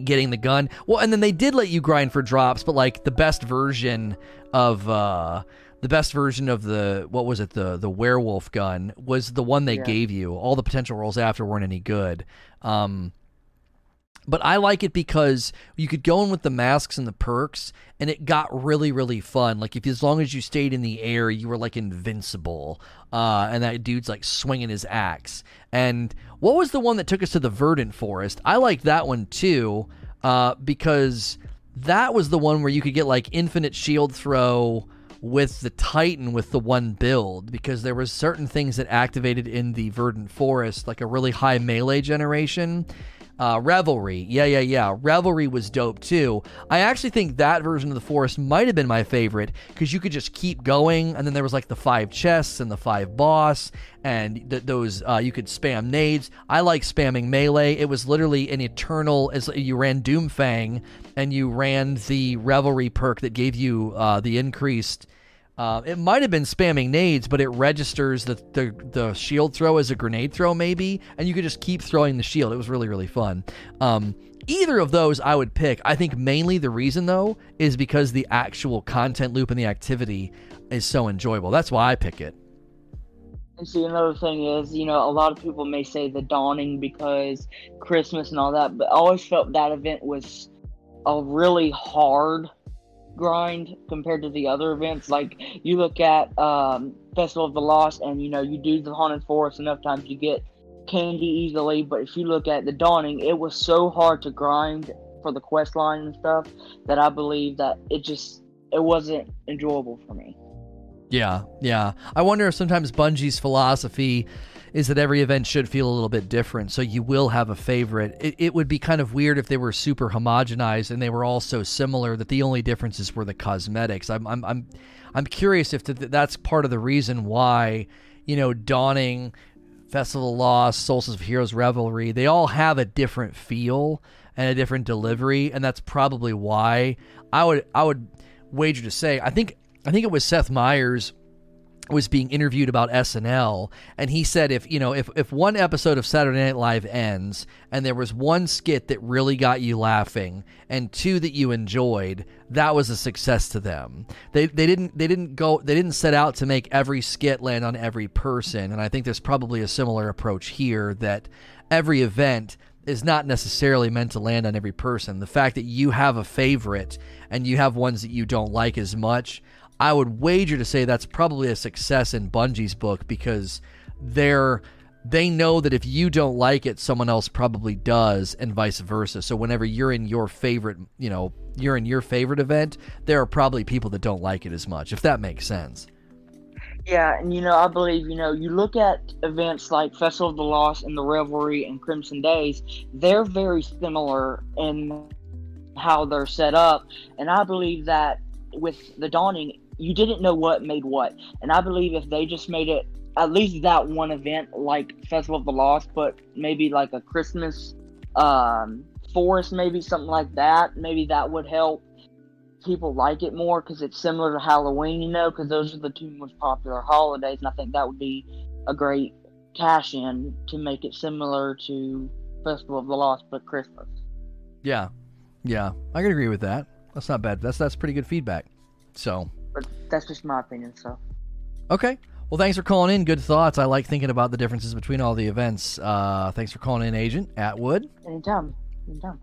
getting the gun. Well, and then they did let you grind for drops, but like the best version of uh the best version of the what was it the the werewolf gun was the one they yeah. gave you. All the potential rolls after weren't any good. Um but I like it because you could go in with the masks and the perks, and it got really, really fun. Like if as long as you stayed in the air, you were like invincible. Uh, and that dude's like swinging his axe. And what was the one that took us to the Verdant Forest? I liked that one too, uh, because that was the one where you could get like infinite shield throw with the Titan with the one build because there was certain things that activated in the Verdant Forest, like a really high melee generation uh, Revelry, yeah, yeah, yeah. Revelry was dope too. I actually think that version of the forest might have been my favorite because you could just keep going, and then there was like the five chests and the five boss, and th- those uh, you could spam nades. I like spamming melee. It was literally an eternal as you ran Doomfang and you ran the Revelry perk that gave you uh, the increased uh, it might have been spamming nades, but it registers the, the, the shield throw as a grenade throw, maybe, and you could just keep throwing the shield. It was really really fun. Um, either of those I would pick. I think mainly the reason though is because the actual content loop and the activity is so enjoyable. That's why I pick it. And see, another thing is, you know, a lot of people may say the dawning because Christmas and all that, but I always felt that event was a really hard grind compared to the other events. Like you look at um, Festival of the Lost, and you know you do the Haunted Forest enough times, you get candy easily. But if you look at the Dawning, it was so hard to grind for the quest line and stuff that I believe that it just it wasn't enjoyable for me. Yeah, yeah. I wonder if sometimes Bungie's philosophy is that every event should feel a little bit different. So you will have a favorite. It, it would be kind of weird if they were super homogenized and they were all so similar that the only differences were the cosmetics. I'm I'm I'm, I'm curious if that's part of the reason why you know Dawning, Festival of Lost, Solstice of Heroes, Revelry, they all have a different feel and a different delivery, and that's probably why I would I would wager to say I think I think it was Seth Meyers was being interviewed about SNL and he said if you know if, if one episode of Saturday Night Live ends and there was one skit that really got you laughing and two that you enjoyed that was a success to them. They they didn't they didn't go they didn't set out to make every skit land on every person and I think there's probably a similar approach here that every event is not necessarily meant to land on every person. The fact that you have a favorite and you have ones that you don't like as much I would wager to say that's probably a success in Bungie's book because they're they know that if you don't like it, someone else probably does, and vice versa. So whenever you're in your favorite, you know, you're in your favorite event, there are probably people that don't like it as much, if that makes sense. Yeah, and you know, I believe, you know, you look at events like Festival of the Lost and the Revelry and Crimson Days, they're very similar in how they're set up. And I believe that with the Dawning, you didn't know what made what. And I believe if they just made it at least that one event like Festival of the Lost, but maybe like a Christmas um, forest, maybe something like that, maybe that would help people like it more because it's similar to Halloween, you know, because those are the two most popular holidays, and I think that would be a great cash in to make it similar to Festival of the Lost but Christmas. Yeah, Yeah, I can agree with that. That's not bad. That's that's pretty good feedback. So, But that's just my opinion. So okay. Well, thanks for calling in. Good thoughts. I like thinking about the differences between all the events. Uh, thanks for calling in, Agent Atwood. anytime, anytime.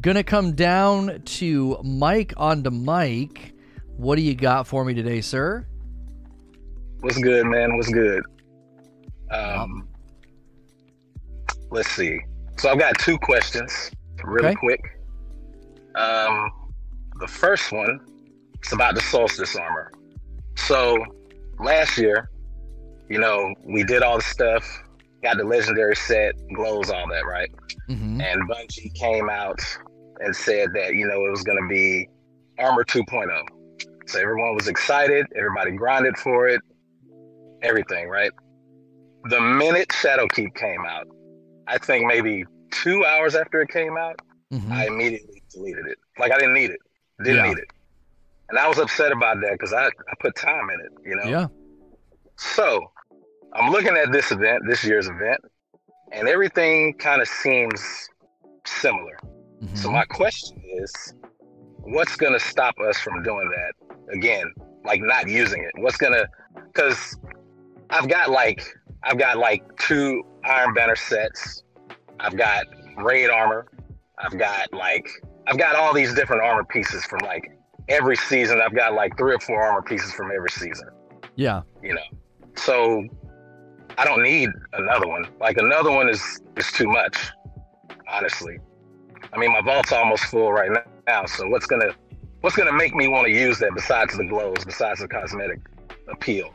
Gonna come down to Mike on to Mike. What do you got for me today, sir? What's good, man? What's good? Um, let's see. So I've got two questions, really Okay. quick. Um, the first one is about the solstice armor. So last year, you know, we did all the stuff, got the legendary set, glows, all that, right? Mm-hmm. And Bungie came out and said that you know it was going to be Armor 2.0. So everyone was excited. Everybody grinded for it. Everything, right? The minute Shadowkeep came out, I think maybe two hours after it came out, Mm-hmm. I immediately deleted it. Like I didn't need it. Didn't Yeah. need it. And I was upset about that because I, I put time in it, you know? Yeah. So I'm looking at this event, this year's event, and everything kind of seems similar. Mhm. So my question is, what's gonna stop us from doing that again? Like not using it. What's gonna? Because I've got like I've got like two Iron Banner sets. I've got raid armor. I've got like I've got all these different armor pieces from like every season. I've got like three or four armor pieces from every season. yeah. You know, so I don't need another one. Like another one is is too much, honestly. I mean, my vault's almost full right now. So what's gonna what's gonna make me want to use that besides the glows, besides the cosmetic appeal?